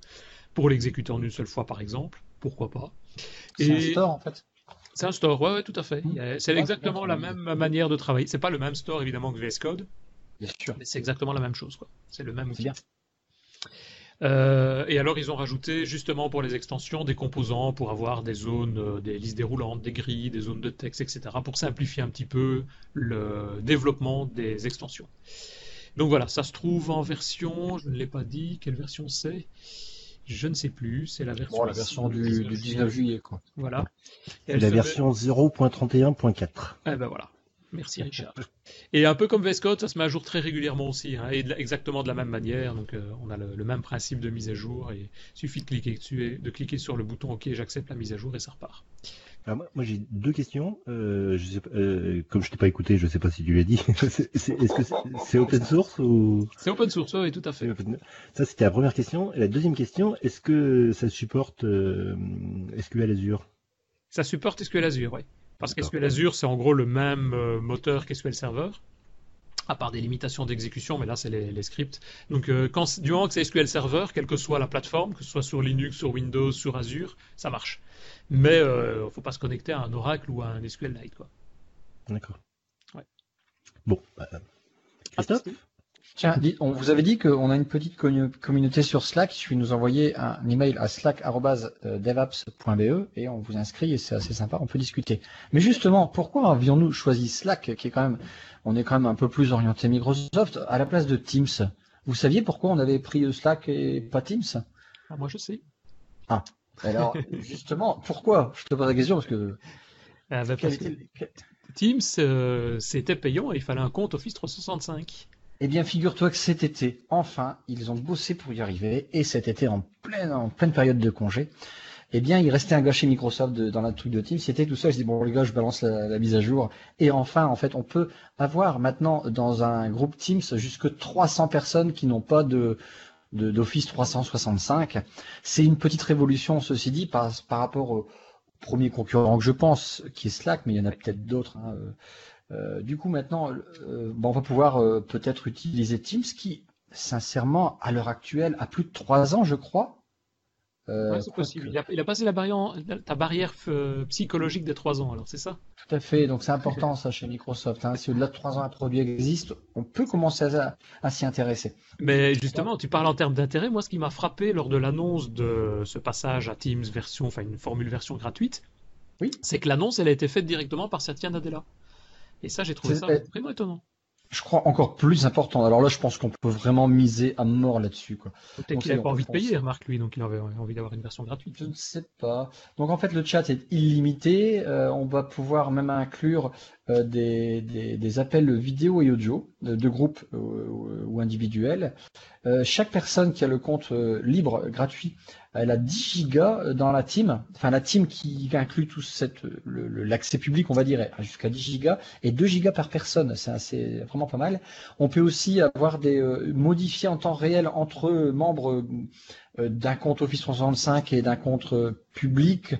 pour l'exécuter en une seule fois, par exemple. Pourquoi pas C'est un store, en fait C'est un store, ouais, tout à fait. Mmh. C'est exactement la même manière de travailler. C'est pas le même store, évidemment, que VS Code. Bien sûr. Mais c'est exactement la même chose, quoi. C'est le même outil. Bien. Euh, et alors ils ont rajouté justement pour les extensions des composants pour avoir des zones, euh, des listes déroulantes, des grilles, des zones de texte, etc. pour simplifier un petit peu le développement des extensions. Donc voilà, ça se trouve en version, je ne l'ai pas dit, quelle version c'est? Je ne sais plus, c'est la version, la version du, 19 juillet. Quoi. Voilà. C'est la version 0.31.4. Eh ben voilà. Merci Richard. (laughs) Et un peu comme VS Code, ça se met à jour très régulièrement aussi, hein, et exactement de la même manière. Donc euh, on a le, même principe de mise à jour, et il suffit de cliquer dessus, de cliquer sur le bouton OK, j'accepte la mise à jour et ça repart moi, j'ai deux questions. Euh, je sais euh, comme je t'ai pas écouté, je sais pas si tu l'as dit. (laughs) Est-ce que c'est open source ou? C'est open source, oui, tout à fait. Ça, c'était la première question. Et la deuxième question, est-ce que ça supporte euh, SQL Azure? Ça supporte SQL Azure, oui. Parce que SQL Azure, c'est en gros le même euh, moteur qu'SQL Server à part des limitations d'exécution, mais là c'est les, scripts. Donc quand, du moment que c'est SQL Server, quelle que soit la plateforme, que ce soit sur Linux, sur Windows, sur Azure, ça marche mais il euh, ne faut pas se connecter à un Oracle ou à un SQLite. Quoi. D'accord. Bon, bah, Christophe? Tiens, on vous avait dit qu'on a une petite communauté sur Slack. Il suffit de nous envoyer un email à slack.devaps.be et on vous inscrit et c'est assez sympa, on peut discuter. Mais justement, pourquoi avions-nous choisi Slack, qui est quand même, on est quand même un peu plus orienté Microsoft, à la place de Teams? Vous saviez pourquoi on avait pris Slack et pas Teams? Ah, Moi, je sais. Ah, alors, justement, pourquoi? Je te pose la question parce que. Ah, bah, Teams, euh, c'était payant et il fallait un compte Office 365. Eh bien, figure-toi que cet été, enfin, ils ont bossé pour y arriver et cet été, en pleine, en pleine période de congé, eh bien, il restait un gars chez Microsoft dans la truc de Teams. C'était tout ça. Je dis bon les gars, je balance la, la, mise à jour. Et enfin, en fait, on peut avoir maintenant dans un groupe Teams jusque 300 personnes qui n'ont pas de d'Office 365. C'est une petite révolution, ceci dit, par, rapport au premier concurrent que je pense, qui est Slack, mais il y en a peut-être d'autres. Hein. Euh, euh, du coup, maintenant, euh, on va pouvoir peut-être utiliser Teams, qui, sincèrement, à l'heure actuelle, a plus de trois ans, je crois. Euh, c'est possible. Il a, passé la barrière, ta barrière euh, psychologique des 3 ans, alors c'est ça? Tout à fait. Donc c'est important ça chez Microsoft. Hein. Si au-delà de 3 ans un produit existe, on peut commencer à, s'y intéresser. Mais justement, tu parles en termes d'intérêt. Moi, ce qui m'a frappé lors de l'annonce de ce passage à Teams version, enfin une formule version gratuite, oui. c'est que l'annonce, elle a été faite directement par Satya Nadella. Et ça, j'ai trouvé ça vraiment étonnant je crois, encore plus important. Alors là, je pense qu'on peut vraiment miser à mort là-dessus. Peut-être qu'il n'avait pas envie de payer, Marc, lui, donc il avait envie d'avoir une version gratuite. Je ne sais pas. Donc en fait, le chat est illimité. Euh, on va pouvoir même inclure euh, des, appels vidéo et audio de, groupes euh, ou individuels. chaque personne qui a le compte libre, gratuit, elle a 10 gigas dans la team, enfin la team qui inclut tout l'accès public, on va dire, jusqu'à 10 gigas et 2 gigas par personne, c'est vraiment pas mal. On peut aussi avoir des euh, modifiés en temps réel entre membres euh, d'un compte Office 365 et d'un compte euh, public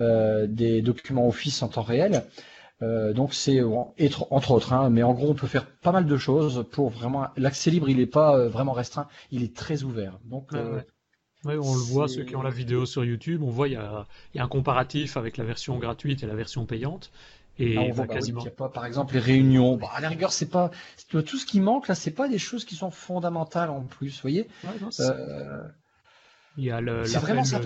des documents Office en temps réel. Donc c'est entre autres, hein, mais en gros on peut faire pas mal de choses pour vraiment l'accès libre il n'est pas vraiment restreint, il est très ouvert. Donc on le voit, ceux qui ont la vidéo sur YouTube, on voit il y a, un comparatif avec la version gratuite et la version payante. Et ah, on voit bah quasiment. a pas, par exemple, les réunions. Bah, à la rigueur, c'est pas tout ce qui manque là, c'est pas des choses qui sont fondamentales en plus, voyez. Euh, Il y a le,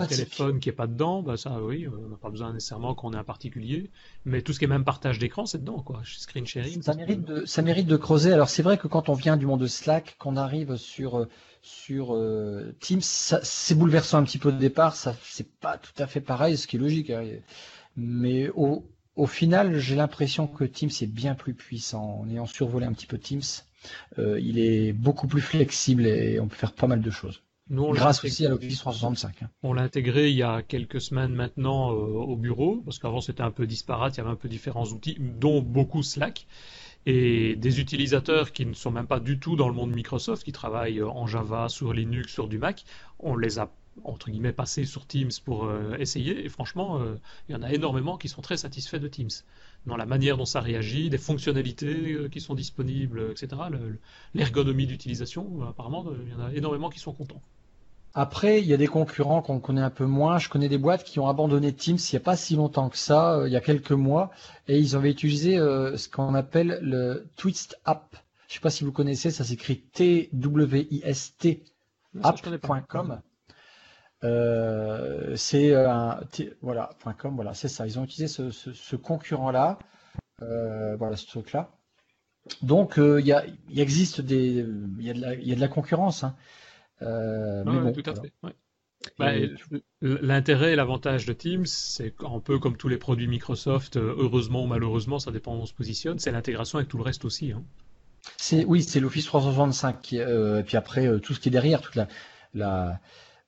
téléphone qui est pas dedans, bah ça oui, euh, on n'a pas besoin nécessairement qu'on ait un particulier, mais tout ce qui est même partage d'écran, c'est dedans quoi, screen sharing. Ça mérite de, ça mérite de creuser. Alors c'est vrai que quand on vient du monde de Slack, qu'on arrive sur euh, sur euh, Teams, c'est bouleversant un petit peu au départ. Ça c'est pas tout à fait pareil, ce qui est logique. hein. Mais au au final, j'ai l'impression que Teams est bien plus puissant. En ayant survolé un petit peu Teams, euh, il est beaucoup plus flexible et on peut faire pas mal de choses. Nous, on l'a Grâce aussi à l'Office 365. hein. On l'a intégré il y a quelques semaines maintenant euh, au bureau, parce qu'avant c'était un peu disparate, il y avait un peu différents outils, dont beaucoup Slack, et des utilisateurs qui ne sont même pas du tout dans le monde Microsoft, qui travaillent euh, en Java, sur Linux, sur du Mac, on les a entre guillemets passés sur Teams pour euh, essayer, et franchement, euh, il y en a énormément qui sont très satisfaits de Teams, dans la manière dont ça réagit, des fonctionnalités euh, qui sont disponibles, etc., le- le- l'ergonomie d'utilisation, apparemment, il y en a énormément qui sont contents. Après, il y a des concurrents qu'on connaît un peu moins. Je connais des boîtes qui ont abandonné Teams il n'y a pas si longtemps que ça, euh, il y a quelques mois, et ils avaient utilisé euh, ce qu'on appelle le Twist App. Je sais pas si vous connaissez, ça s'écrit T-W-I-S-T app.com. Euh, c'est un T- voilà .com voilà c'est ça. Ils ont utilisé ce, ce, ce concurrent-là, euh, voilà ce truc-là. Donc euh, il y a il existe des il y a de la il y a de la concurrence. Hein. Euh, mais Ouais, bon, tout à voilà. fait. ouais. Bah, L'intérêt et l'avantage de Teams, c'est un peu comme tous les produits Microsoft, euh, heureusement ou malheureusement, ça dépend où on se positionne, c'est l'intégration avec tout le reste aussi. hein. Oui, c'est l'Office 365 qui, est, euh, et puis après euh, tout ce qui est derrière, toute la la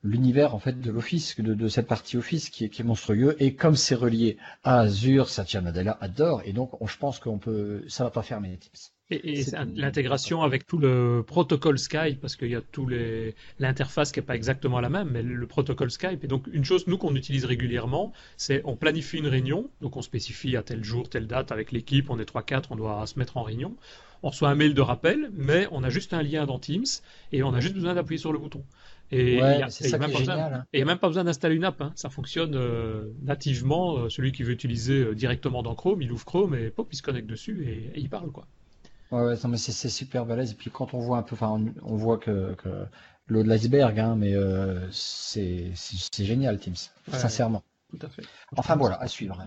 l'univers en fait de l'Office, de, de cette partie Office qui est, qui est monstrueux. Et comme c'est relié à Azure, Satya Nadella adore, et donc on- je pense qu'on peut, ça va pas fermer Teams. Et, et l'intégration avec tout le protocole Skype, parce qu'il y a tous les l'interface qui est pas exactement la même, mais le protocole Skype. Et donc une chose nous qu'on utilise régulièrement, c'est on planifie une réunion, donc on spécifie à tel jour, telle date avec l'équipe, on est 3-4, on doit se mettre en réunion. On reçoit un mail de rappel, mais on a juste un lien dans Teams et on a juste besoin d'appuyer sur le bouton. Et Ouais, il y a- c'est et il y ça a même qui est pas besoin- génial, hein. n'y a même pas besoin d'installer une app, hein. ça fonctionne euh, nativement. Euh, celui qui veut utiliser euh, directement dans Chrome, il ouvre Chrome et pop, il se connecte dessus et, et il parle quoi. Ouais, ouais, non, mais c'est super balèze. Et puis quand on voit un peu, enfin, on, on voit que, que l'eau de l'iceberg, hein, mais c'est génial Teams, Ouais. sincèrement. Tout à fait. Enfin voilà, à suivre.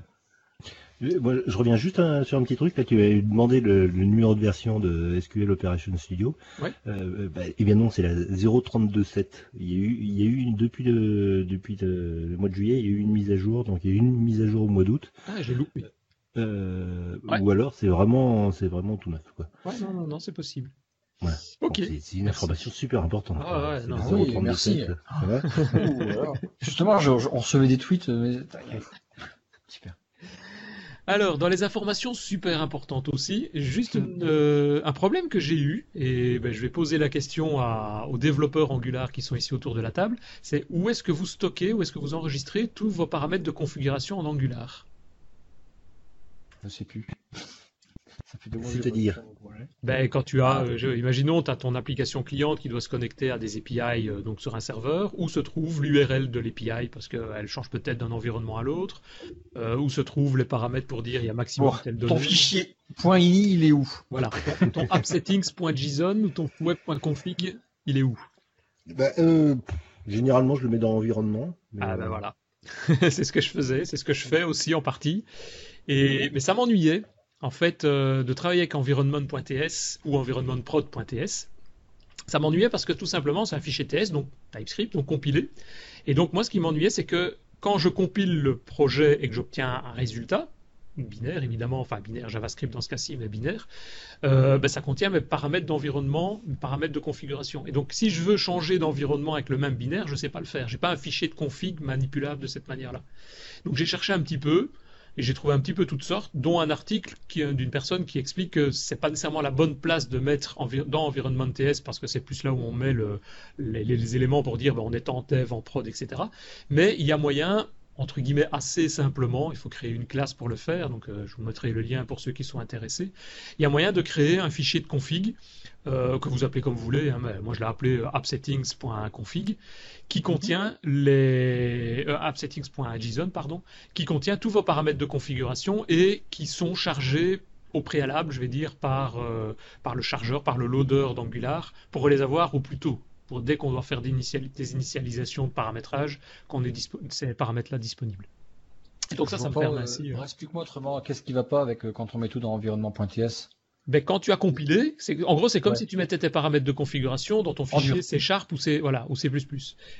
Euh, moi, je reviens juste un- sur un petit truc. Là, tu avais demandé le, le numéro de version de SQL Operation Studio. Ouais. Euh, bah, eh bien non, c'est la 0327. Il y a eu, il y a eu une, depuis le depuis le, le mois de juillet, il y a eu une mise à jour. Donc il y a eu une mise à jour au mois d'août. Ah, j'ai loupé. Euh, Ouais. Ou alors c'est vraiment c'est vraiment tout neuf quoi. Ouais, non, non, non, c'est possible. Ok. Bon, c'est- une Merci. information super importante. Ah ouais, C'est non, la oui, 037, merci. ça va (laughs) Justement, je- je- on recevait des tweets. mais- Super. Alors, dans les informations super importantes aussi, juste une, euh, un problème que j'ai eu, et ben, je vais poser la question à- aux développeurs Angular qui sont ici autour de la table, c'est où est-ce que vous stockez, où est-ce que vous enregistrez tous vos paramètres de configuration en Angular? Je sais plus. Ça fait C'est-à-dire. Ben, quand tu as, euh, je- imaginons, tu as ton application cliente qui doit se connecter à des API euh, donc sur un serveur, où se trouve l'URL de l'API parce qu'elle change peut-être d'un environnement à l'autre, euh, où se trouvent les paramètres pour dire il y a maximum Bon, telle ton fichier .ini, il est où? Voilà, ton, ton appsettings.json ou ton web.config, il est où? Euh, pff, généralement, je le mets dans l'environnement. mais, Ah euh, ben voilà, (laughs) c'est ce que je faisais, c'est ce que je fais aussi en partie. Et mais ça m'ennuyait en fait euh, de travailler avec environment.ts ou environmentprod.ts. Ça m'ennuyait parce que tout simplement c'est un fichier TS donc TypeScript donc compilé. Et donc moi ce qui m'ennuyait c'est que quand je compile le projet et que j'obtiens un résultat binaire évidemment, enfin binaire JavaScript dans ce cas-ci mais binaire, euh, ben, ça contient mes paramètres d'environnement, mes paramètres de configuration. Et donc, si je veux changer d'environnement avec le même binaire, je ne sais pas le faire. J'ai pas un fichier de config manipulable de cette manière-là. Donc, j'ai cherché un petit peu et j'ai trouvé un petit peu toutes sortes, dont un article d'une personne qui explique que c'est pas nécessairement la bonne place de mettre dans Environment TS parce que c'est plus là où on met le- les, les éléments pour dire ben, on est en dev, en prod, etc. Mais il y a moyen entre guillemets assez simplement, il faut créer une classe pour le faire, donc euh, je vous mettrai le lien pour ceux qui sont intéressés. Il y a moyen de créer un fichier de config euh, que vous appelez comme vous voulez, hein, mais moi je l'ai appelé euh, appsettings.config, qui contient les euh, appsettings.json pardon, qui contient tous vos paramètres de configuration et qui sont chargés au préalable, je vais dire, par, euh, par le chargeur, par le loader d'Angular, pour les avoir au plus tôt. pour dès qu'on doit faire des, initialisations de paramétrage, qu'on ait ces paramètres-là disponibles. Et donc ça, ça me permet ainsi. Euh, explique-moi autrement, qu'est-ce qui va pas avec quand on met tout dans environnement.ts ben, quand tu as compilé, c'est en gros c'est comme si tu mettais tes paramètres de configuration dans ton fichier C Sharp ou C voilà ou C++.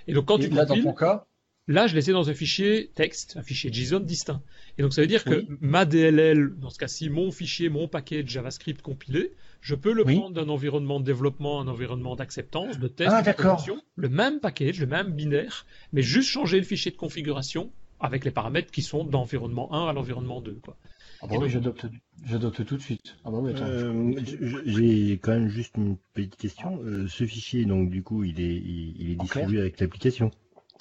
Et donc quand tu là, compiles, dans ton cas, Là, je les ai dans un fichier texte, un fichier JSON distinct. Et donc, ça veut dire que ma DLL, dans ce cas-ci, mon fichier, mon paquet JavaScript compilé, je peux le prendre d'un environnement de développement, un environnement d'acceptance, de test, ah, de production, le même package, le même binaire, mais juste changer le fichier de configuration avec les paramètres qui sont d'environnement 1 à l'environnement 2. Quoi. Ah bah oui, j'adopte, tout de suite. Ah bah oui, euh, j'ai quand même juste une petite question. Euh, ce fichier, donc du coup, il est, il est distribué avec l'application.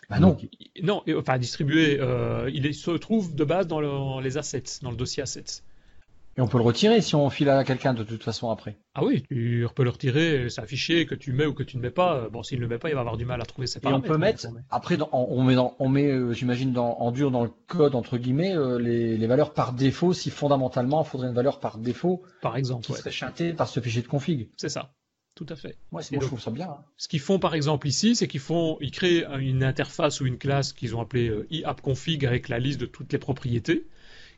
Bah non. non, enfin distribué, euh, il se trouve de base dans, les assets, dans le dossier assets. Et on peut le retirer si on file à quelqu'un de toute façon après. Ah oui, tu peux le retirer, c'est affiché, que tu mets ou que tu ne mets pas. Bon, s'il ne le met pas, il va avoir du mal à trouver ses paramètres. Et on peut mettre, après, on met, on met euh, j'imagine, en dur dans le code, entre guillemets, euh, les, valeurs par défaut, si fondamentalement, il faudrait une valeur par défaut. Par exemple. Qui serait par ce fichier de config. C'est ça. Tout à fait. Moi, je trouve ça bien. Hein. Ce qu'ils font par exemple ici, c'est qu'ils font, ils créent une interface ou une classe qu'ils ont appelée euh, iappconfig avec la liste de toutes les propriétés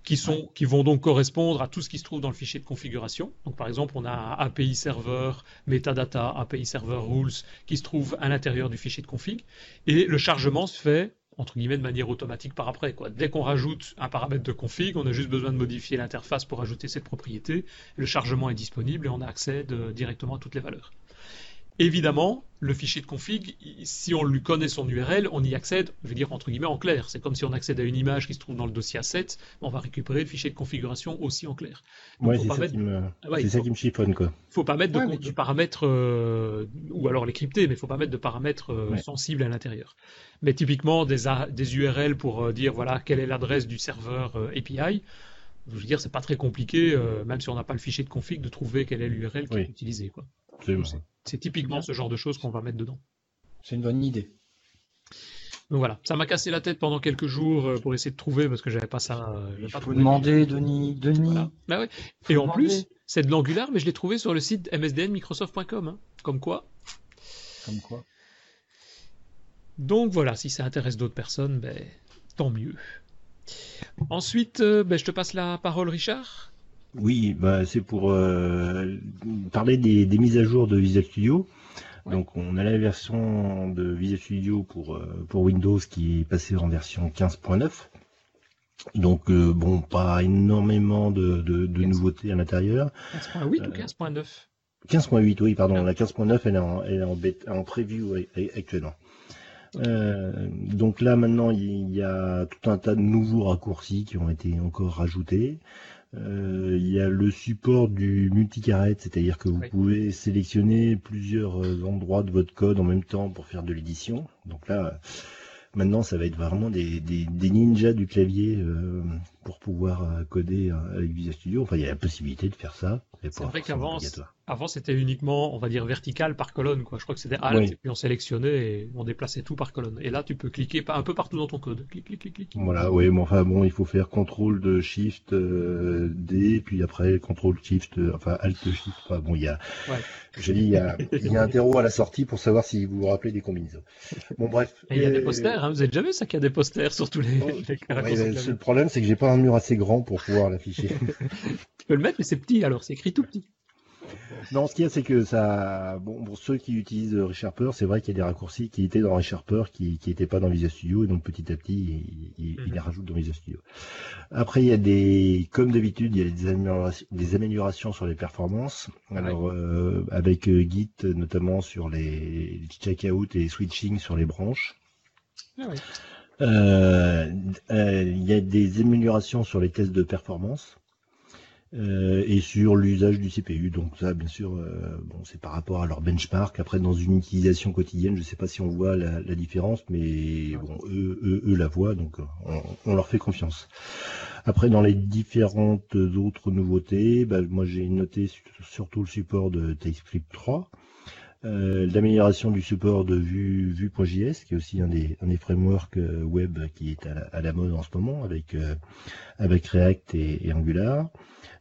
qui vont donc correspondre à tout ce qui se trouve dans le fichier de configuration. Par exemple, on a API server, metadata, API server rules qui se trouvent à l'intérieur du fichier de config et le chargement se fait entre guillemets de manière automatique par après. Dès qu'on rajoute un paramètre de config, on a juste besoin de modifier l'interface pour ajouter cette propriété. Le chargement est disponible et on a accès directement à toutes les valeurs. Évidemment, le fichier de config, si on lui connaît son URL, on y accède, je vais dire entre guillemets en clair. C'est comme si on accède à une image qui se trouve dans le dossier asset, on va récupérer le fichier de configuration aussi en clair. Ouais, c'est ça, qui me... Ah ça qui me chiffonne quoi. Faut pas mettre de, du paramètre euh, ou alors les crypter, mais il faut pas mettre de paramètres euh, sensibles à l'intérieur. Mais typiquement des, des URL pour euh, dire voilà quelle est l'adresse du serveur API. Je veux dire, c'est pas très compliqué, même si on n'a pas le fichier de config, de trouver quelle est l'URL qui est utilisée. Quoi. C'est typiquement ce genre de choses qu'on va mettre dedans. C'est une bonne idée. Donc voilà, ça m'a cassé la tête pendant quelques jours euh, pour essayer de trouver parce que j'avais pas ça. Euh, Il faut demander, Denis. Denis. Bah ouais. Et en plus, c'est de l'Angular, mais je l'ai trouvé sur le site msdnmicrosoft.com. Hein. Comme quoi. Comme quoi. Donc voilà, si ça intéresse d'autres personnes, ben, tant mieux. Ensuite, euh, ben, je te passe la parole, Richard. Oui, bah, c'est pour euh, parler des, mises à jour de Visual Studio. Donc on a la version de Visual Studio pour, euh, pour Windows qui est passée en version 15.9. Donc euh, bon, pas énormément de, nouveautés à l'intérieur. 15.8 ou 15.9 15.8, oui, pardon. La 15.9, elle est en, elle est en, preview actuellement. donc là maintenant il y a tout un tas de nouveaux raccourcis qui ont été encore rajoutés. Euh, il y a le support du multicarrette, c'est-à-dire que vous pouvez sélectionner plusieurs euh, endroits de votre code en même temps pour faire de l'édition. Donc là, maintenant, ça va être vraiment des, ninjas du clavier euh, pour pouvoir coder avec Visual Studio. Enfin, il y a la possibilité de faire ça. C'est vrai qu'avant, avant, c'était uniquement, on va dire, vertical par colonne. Quoi. Je crois que c'était Alt, et puis on sélectionnait et on déplaçait tout par colonne. Et là, tu peux cliquer un peu partout dans ton code. Clic, clic, clic, clic. Voilà, oui, mais enfin bon, il faut faire CTRL de Shift euh, D, puis après CTRL Shift, euh, enfin Alt Shift. Enfin bon, il y a, je dis, il y a, il y a un terreau à la sortie pour savoir si vous vous rappelez des combinaisons. Bon, bref. Et il y a des posters, hein, vous déjà vu ça qu'il y a des posters sur tous les. Oh, le problème, c'est que j'ai pas un mur assez grand pour pouvoir l'afficher. (laughs) tu peux le mettre, mais c'est petit, alors c'est écrit tout petit. Non, ce qu'il y a, c'est que ça, bon, pour ceux qui utilisent ReSharper, c'est vrai qu'il y a des raccourcis qui étaient dans ReSharper, qui n'étaient pas dans Visual Studio, et donc petit à petit, il, les mhm. rajoute dans Visual Studio. Après, il y a des, comme d'habitude, il y a des améliorations, des améliorations sur les performances. Alors, euh, avec euh, Git, notamment sur les checkout et switching sur les branches. Ah euh, il y a des améliorations sur les tests de performance. Euh, et sur l'usage du CPU. Donc ça, bien sûr, euh, bon, c'est par rapport à leur benchmark. Après, dans une utilisation quotidienne, je ne sais pas si on voit la, différence, mais bon, eux, eux, la voient, donc on, leur fait confiance. Après, dans les différentes autres nouveautés, bah, moi j'ai noté surtout le support de TypeScript 3. Euh, l'amélioration du support de Vue.js, qui est aussi un des, un des frameworks web qui est à la, mode en ce moment avec, avec React et Angular.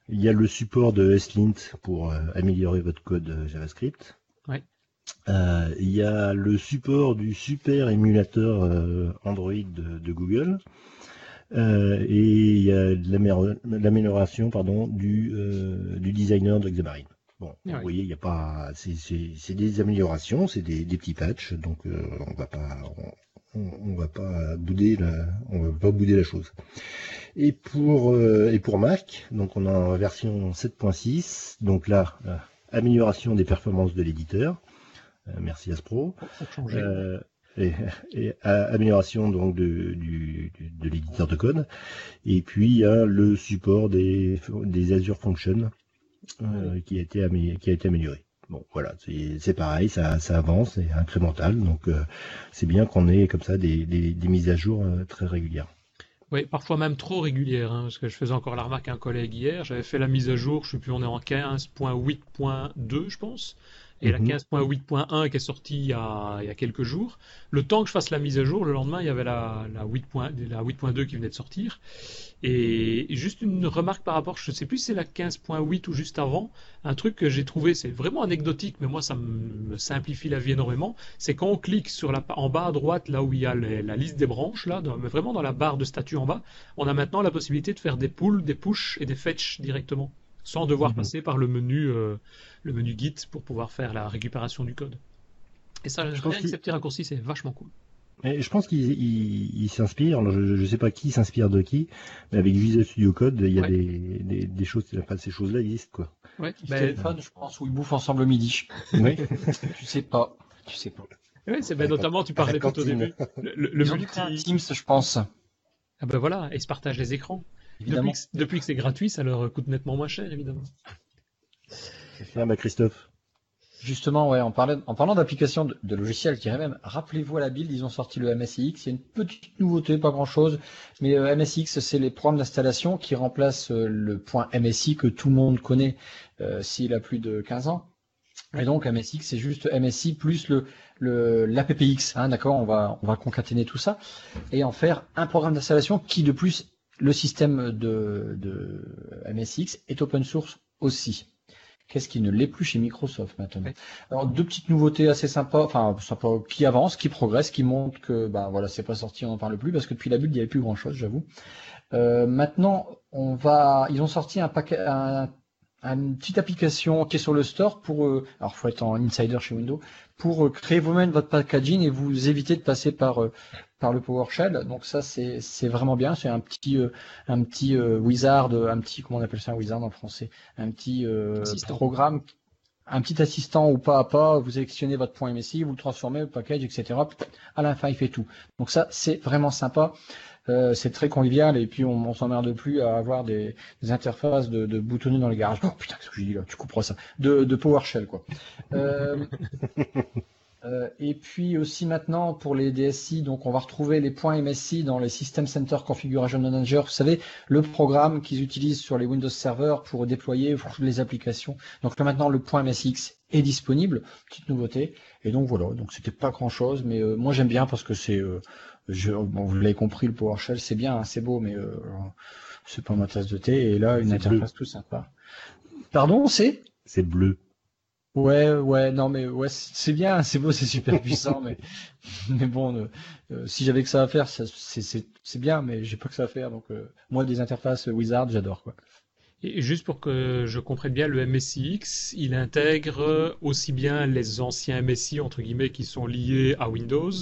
Il y a le support de SLint pour euh, améliorer votre code euh, JavaScript. Ouais. il y a le support du super émulateur Android de, Google. et il y a l'amélioration pardon du, du designer de Xamarin. Bon, vous voyez, il n'y a pas, c'est des améliorations, c'est des, petits patchs, donc on va pas, on, va pas bouder la, on va pas bouder la chose. Et pour euh, et pour Mac, donc on a en version 7.6, donc là euh, amélioration des performances de l'éditeur. Euh, merci Aspro. et, amélioration donc de, du, de l'éditeur de code. Et puis le support des, des Azure Functions qui a été qui a été amélioré. Bon, voilà, c'est pareil, ça, ça avance, c'est incrémental, donc euh, c'est bien qu'on ait comme ça des, des, mises à jour euh, très régulières. Oui, parfois même trop régulières, hein, parce que je faisais encore la remarque à un collègue hier, j'avais fait la mise à jour, je ne sais plus, on est en 15.8.2, je pense, et la 15.8.1 mhm. qui est sortie il y, a, il y, a, quelques jours. Le temps que je fasse la mise à jour, le lendemain, il y avait la, la 8.2 qui venait de sortir. Et juste une remarque par rapport, je ne sais plus si c'est la 15.8 ou juste avant, un truc que j'ai trouvé, c'est vraiment anecdotique, mais moi ça me simplifie la vie énormément, c'est quand on clique sur la, en bas à droite, là où il y a la liste des branches, là, vraiment dans la barre de statut en bas, on a maintenant la possibilité de faire des pulls, des push et des fetch directement, sans devoir mhm. passer par le menu, euh, le menu Git pour pouvoir faire la récupération du code. Et ça, je rien que ces petits raccourcis, c'est vachement cool je pense qu'il s'inspire, je ne sais pas qui s'inspire de qui, mais avec Visual Studio Code, il y a des, des, choses, enfin, ces choses-là existent. Quoi. Ouais, téléphone, je pense, où ils bouffent ensemble le midi. Oui. (laughs) tu sais pas. Tu sais pas. Oui, c'est ben, notamment, tu parlais tout au début. Le, le multi... Teams, je pense. Ah ben voilà, et ils se partagent les écrans. Évidemment. Depuis que, c'est gratuit, ça leur coûte nettement moins cher, évidemment. Ah bah Christophe. Justement, ouais, en, parlant d'applications de, logiciels, je dirais même, rappelez-vous à la build, ils ont sorti le MSIX. Il y a une petite nouveauté, pas grand-chose, mais euh, MSIX, c'est les programmes d'installation qui remplacent euh, le point MSI que tout le monde connaît euh, s'il a plus de 15 ans. Et donc MSX, c'est juste MSI plus le l'APPX, hein, d'accord On va on va concaténer tout ça et en faire un programme d'installation qui de plus le système de, de MSX est open source aussi. Qu'est-ce qui ne l'est plus chez Microsoft maintenant Alors deux petites nouveautés assez sympas, enfin sympa, qui avancent, qui progressent, qui montrent que ben voilà c'est pas sorti, on n'en parle plus parce que depuis la bulle il n'y avait plus grand chose, j'avoue. Euh, maintenant on va, ils ont sorti un paquet, un, une petite application qui est sur le store pour, euh, alors faut être en insider chez Windows, pour euh, créer vous-même votre packaging et vous éviter de passer par euh, par le PowerShell. Donc ça c'est c'est vraiment bien. C'est un petit un petit wizard, un petit comment on appelle ça un wizard en français, un petit programme un petit assistant ou pas à pas, vous sélectionnez votre point MSI, vous le transformez, le package, etc. À la fin, il fait tout. Donc ça, c'est vraiment sympa. Euh, c'est très convivial et puis on, on s'emmerde plus à avoir des, interfaces de, de boutonnés dans les garages. Oh putain, qu'est-ce que j'ai dit là? Tu couperas ça. De, de PowerShell quoi. Euh, (laughs) euh, et puis aussi maintenant pour les DSI, donc on va retrouver les points MSI dans les System Center Configuration Manager. Vous savez, le programme qu'ils utilisent sur les Windows Server pour déployer les applications. Donc là maintenant le point MSX est disponible, petite nouveauté. Et donc voilà, donc c'était pas grand chose, mais moi j'aime bien parce que c'est je, bon, vous l'avez compris, le PowerShell, c'est bien, hein, c'est beau, mais euh, c'est pas ma tasse de thé. Et là, une interface tout sympa. Pardon, c'est? C'est bleu. Ouais, ouais, non, mais ouais, c'est bien, c'est beau, c'est super puissant, mais (laughs) mais bon, euh, euh, si j'avais que ça à faire, c'est bien, mais j'ai pas que ça à faire. Donc moi, des interfaces Wizard, j'adore quoi. Et juste pour que je comprenne bien, le MSIX, il intègre aussi bien les anciens MSI, entre guillemets, qui sont liés à Windows,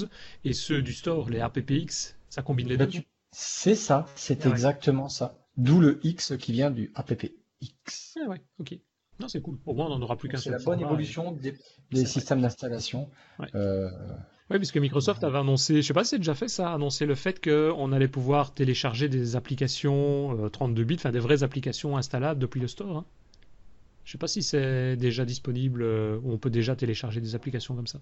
et ceux du store, les APPX. Ça combine les bah, deux C'est ça, c'est ah exactement ça. D'où le X qui vient du APPX. Ah ouais, ok. Non, c'est cool. Au moins, on n'en aura plus qu'un seul. C'est la bonne évolution des, systèmes d'installation. Euh, oui, puisque Microsoft avait annoncé, je sais pas si c'est déjà fait ça, annoncé le fait qu'on allait pouvoir télécharger des applications 32 euh, bits, enfin des vraies applications installables depuis le store. Hein. Je sais pas si c'est déjà disponible, euh, ou on peut déjà télécharger des applications comme ça.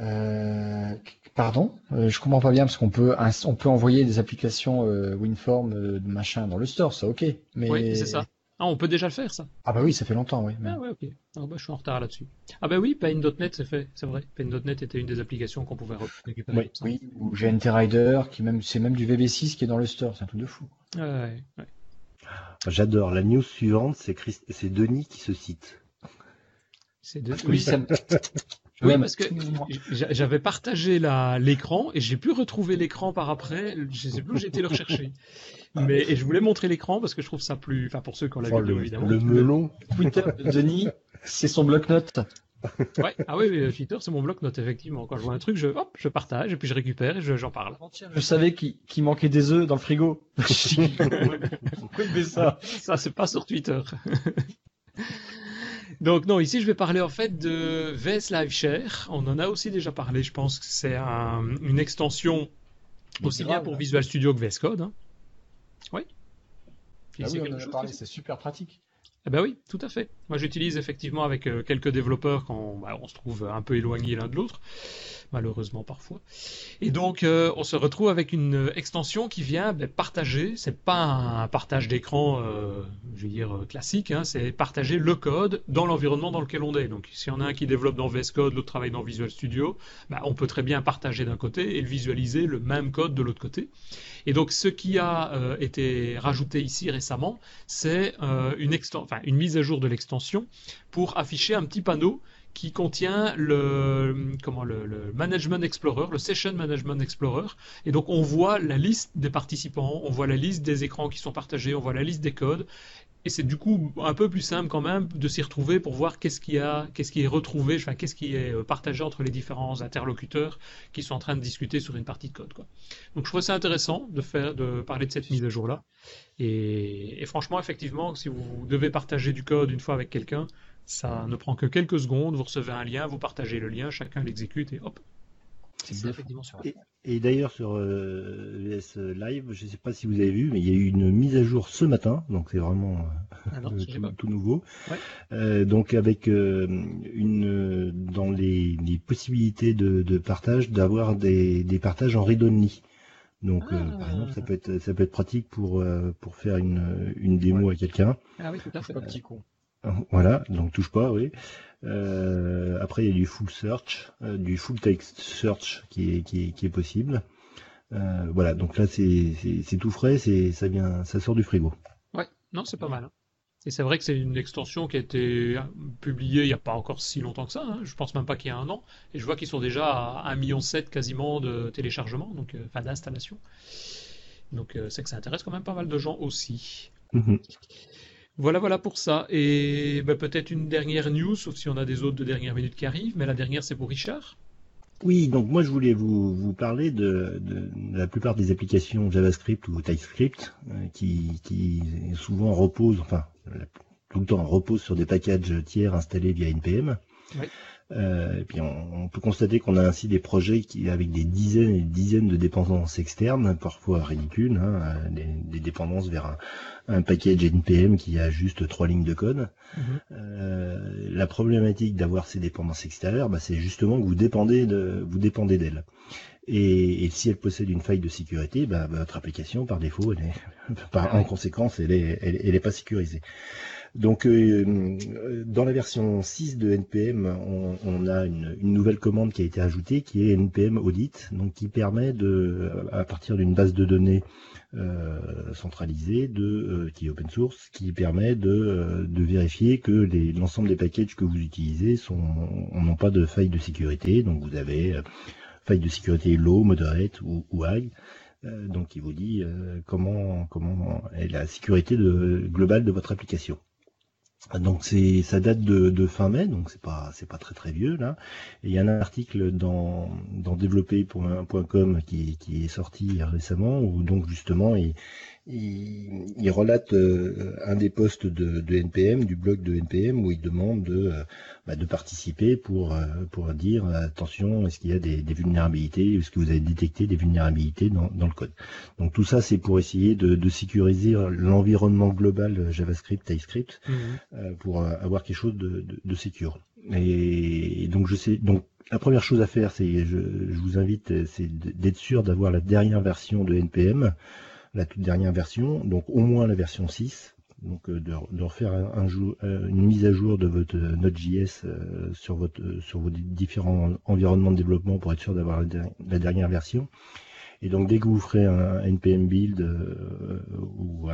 Euh, pardon, je comprends pas bien parce qu'on peut on peut envoyer des applications WinForm machin dans le store, ça ok. Mais... Oui, c'est ça. Ah, on peut déjà le faire, ça Ah bah oui, ça fait longtemps, oui. Ah ouais, ok. Ah bah, je suis en retard là-dessus. Ah bah oui, Paint.net, c'est fait, c'est vrai. Paint.net était une des applications qu'on pouvait récupérer. Oui, oui. ou GNT Rider, qui même, c'est même du VB6 qui est dans le store, c'est un truc de fou. Ouais, ouais. J'adore. La news suivante, c'est, Denis qui se cite. C'est Denis. Oui, ça me... (laughs) Oui, parce que j'avais partagé l'écran et j'ai pu retrouver l'écran par après. Je sais plus où j'ai été le rechercher. Mais et je voulais montrer l'écran parce que je trouve ça plus. Enfin, pour ceux qui ont la oh, vidéo, évidemment. Le melon. Twitter de Denis, c'est son bloc-notes. ouais. Ah oui, Twitter, c'est mon bloc-notes, effectivement. Quand je vois un truc, je, hop, je partage et puis je récupère et j'en parle. Je savais qu'il manquait des œufs dans le frigo. (laughs) (laughs) ça? Ça, c'est pas sur Twitter. Donc non, ici je vais parler en fait de VS Live Share. On en a aussi déjà parlé, je pense que c'est une extension aussi bien pour Visual Studio que VS Code. Hein. Oui. Ah oui, on en a parlé, c'est super pratique. Eh ben oui, tout à fait. Moi, j'utilise effectivement avec euh, quelques développeurs quand bah, on se trouve un peu éloigné l'un de l'autre, malheureusement parfois. Et donc, euh, on se retrouve avec une extension qui vient ben, partager. C'est pas un partage d'écran, euh, je veux dire classique. Hein, c'est partager le code dans l'environnement dans lequel on est. Donc, si on a un qui développe dans VS Code, l'autre travaille dans Visual Studio, ben, on peut très bien partager d'un côté et visualiser le même code de l'autre côté. Et donc, ce qui a été rajouté ici récemment, c'est euh, une, mise à jour de l'extension pour afficher un petit panneau qui contient le, comment, le, Management Explorer, le Session Management Explorer. Et donc, on voit la liste des participants, on voit la liste des écrans qui sont partagés, on voit la liste des codes. Et c'est du coup un peu plus simple quand même de s'y retrouver pour voir qu'est-ce qui a, qu'est-ce qui est retrouvé, enfin qu'est-ce qui est euh, partagé entre les différents interlocuteurs qui sont en train de discuter sur une partie de code. Quoi. Donc je trouve ça intéressant de faire, de parler de cette mise à jour là. Et, et franchement, effectivement, si vous devez partager du code une fois avec quelqu'un, ça ne prend que quelques secondes. Vous recevez un lien, vous partagez le lien, chacun l'exécute et hop, et, d'ailleurs sur euh, VS Live, je ne sais pas si vous avez vu, mais il y a eu une mise à jour ce matin, donc c'est vraiment ah euh, tout, nouveau. Euh, donc avec une dans les, possibilités de, partage, d'avoir des, partages en read-only. Donc par ah. exemple, ça peut être ça peut être pratique pour pour faire une, une démo à quelqu'un. Ah oui, tout à fait. petit con. Voilà, donc touche pas, oui. Euh, après, il y a du full search, euh, du full text search qui est, qui est, possible. Euh, voilà, donc là, c'est tout frais, ça vient, ça sort du frigo. Ouais, non, c'est pas mal. Hein. Et c'est vrai que c'est une extension qui a été publiée il n'y a pas encore si longtemps que ça. Hein. Je pense même pas qu'il y a un an. Et je vois qu'ils sont déjà à 1,7 million quasiment de téléchargements, donc enfin d'installation. Donc c'est que ça intéresse quand même pas mal de gens aussi. Mm-hmm. Voilà, voilà pour ça. Et bah, peut-être une dernière news, sauf si on a des autres de dernière minute qui arrivent, mais la dernière c'est pour Richard. Oui, donc moi je voulais vous, vous parler de, la plupart des applications JavaScript ou TypeScript euh, qui, qui souvent reposent, enfin tout le temps reposent sur des packages tiers installés via NPM. Oui. Euh, et puis on, peut constater qu'on a ainsi des projets qui, avec des dizaines et des dizaines de dépendances externes, parfois ridicules, hein, des, dépendances vers un, un, package NPM qui a juste trois lignes de code. Mhm. Euh, la problématique d'avoir ces dépendances extérieures, bah, c'est justement que vous dépendez de, vous dépendez d'elles. Et, si elle possède une faille de sécurité, bah, votre application, par défaut, elle est, (laughs) par, en conséquence, elle est, elle, elle est pas sécurisée. Donc euh, dans la version 6 de NPM, on, a une, nouvelle commande qui a été ajoutée qui est NPM Audit, donc qui permet de, à partir d'une base de données euh, centralisée de, euh, qui est open source, qui permet de, vérifier que l'ensemble des packages que vous utilisez n'ont pas de faille de sécurité. Donc vous avez faille de sécurité low, moderate ou, high. donc il vous dit comment comment est la sécurité globale de votre application. Donc c'est ça date de, fin mai, donc c'est pas c'est pas très très vieux là. Il y a un article dans dans développer.com qui, qui est sorti récemment où donc justement il, il, relate euh, un des postes de, de, NPM, du blog de NPM, où il demande de, euh, bah, de participer pour, euh, pour dire attention, est-ce qu'il y a des, des vulnérabilités, est-ce que vous avez détecté des vulnérabilités dans, dans le code. Donc tout ça, c'est pour essayer de, de sécuriser l'environnement global JavaScript, TypeScript, mmh. pour avoir quelque chose de, de, de secure. Et, donc je sais, donc la première chose à faire, c'est, je, je vous invite, c'est d'être sûr d'avoir la dernière version de NPM la toute dernière version, donc au moins la version 6, donc euh, de, refaire euh, une mise à jour de votre euh, Node.js sur, vos différents environnements de développement pour être sûr d'avoir la, dernière version. Et donc dès que vous ferez un npm build ou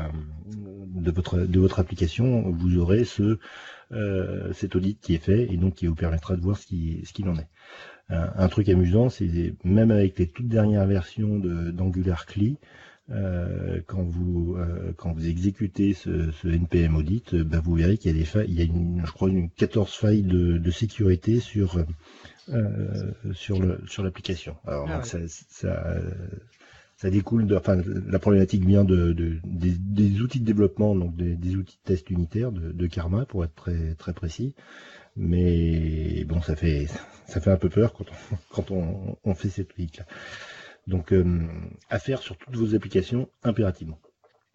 de votre application, vous aurez ce cet audit qui est fait et donc qui vous permettra de voir ce qu'il en est. Un, truc amusant, c'est même avec les toutes dernières versions d'Angular CLI, euh, quand vous euh, quand vous exécutez ce, ce NPM audit, bah, vous verrez qu'il y a des failles, il y a une, je crois une 14 failles de, de sécurité sur euh, sur le sur l'application. Alors ah ça, ça, ça, découle de, enfin la problématique vient de, de des, des, outils de développement, donc des, des, outils de test unitaires de, de Karma pour être très très précis. Mais bon, ça fait ça fait un peu peur quand on, (laughs) quand on, on fait cette truc là. Donc, euh, à faire sur toutes vos applications impérativement.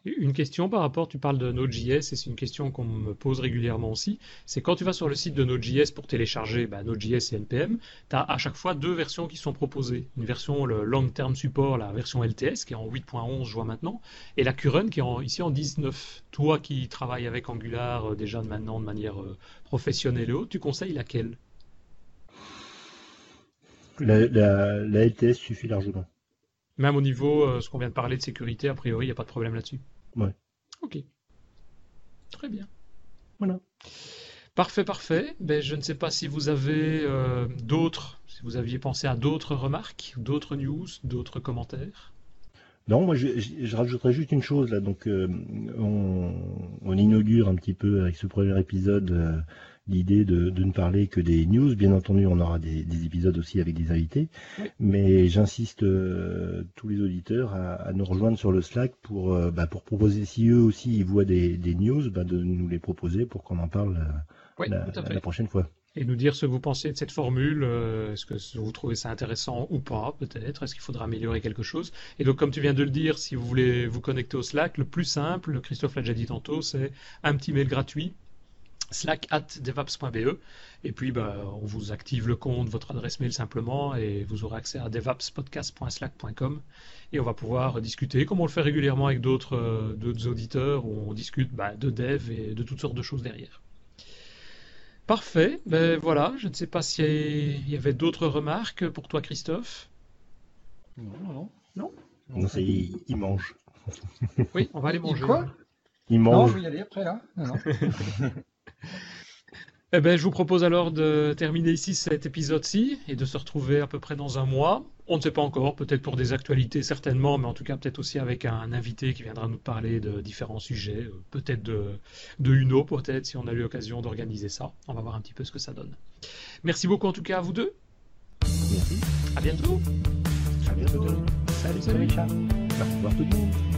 Une question par rapport, tu parles de Node.js et c'est une question qu'on me pose régulièrement aussi. C'est quand tu vas sur le site de Node.js pour télécharger bah, Node.js et NPM, tu as à chaque fois deux versions qui sont proposées. Une version, le Long Term Support, la version LTS qui est en 8.11, je vois maintenant, et la Current qui est ici en 19. Toi qui travailles avec Angular euh, déjà maintenant de manière euh, professionnelle et autre, tu conseilles laquelle? La, la LTS suffit largement. Même au niveau, euh, ce qu'on vient de parler de sécurité, a priori, il n'y a pas de problème là-dessus. Ouais. Ok. Très bien. Voilà. Parfait, parfait. Ben, je ne sais pas si vous avez euh, d'autres, si vous aviez pensé à d'autres remarques, d'autres news, d'autres commentaires. Non, moi je, je, rajouterais juste une chose là. Donc euh, on, on, inaugure un petit peu avec ce premier épisode l'idée de, de, ne parler que des news. Bien entendu, on aura des, des épisodes aussi avec des invités, mais j'insiste euh, tous les auditeurs à, à, nous rejoindre sur le Slack pour, euh, bah, pour proposer, si eux aussi ils voient des, des news, bah, de nous les proposer pour qu'on en parle euh, la, la, prochaine fois. Et nous dire ce que vous pensez de cette formule, est-ce que vous trouvez ça intéressant ou pas, peut-être, est-ce qu'il faudra améliorer quelque chose? Et donc, comme tu viens de le dire, si vous voulez vous connecter au Slack, le plus simple, Christophe l'a déjà dit tantôt, c'est un petit mail gratuit slack at devaps.be et puis bah, on vous active le compte, votre adresse mail simplement et vous aurez accès à devapspodcast.slack.com et on va pouvoir discuter comme on le fait régulièrement avec d'autres euh, auditeurs où on discute bah, de dev et de toutes sortes de choses derrière. Parfait, ben voilà, je ne sais pas s'il y avait d'autres remarques pour toi Christophe. Non, non, non. Non, ça y est, il mange. Oui, on va aller manger. Quoi? Il mange. Non, je vais y aller après là. Non, non. (laughs) Eh ben, je vous propose alors de terminer ici cet épisode-ci et de se retrouver à peu près dans un mois. On ne sait pas encore, peut-être pour des actualités certainement, mais en tout cas peut-être aussi avec un invité qui viendra nous parler de différents sujets, euh, peut-être de, de Uno, peut-être si on a eu l'occasion d'organiser ça. On va voir un petit peu ce que ça donne. Merci beaucoup en tout cas à vous deux. Merci. À bientôt. À bientôt. Salut, salut. Au revoir tout le monde.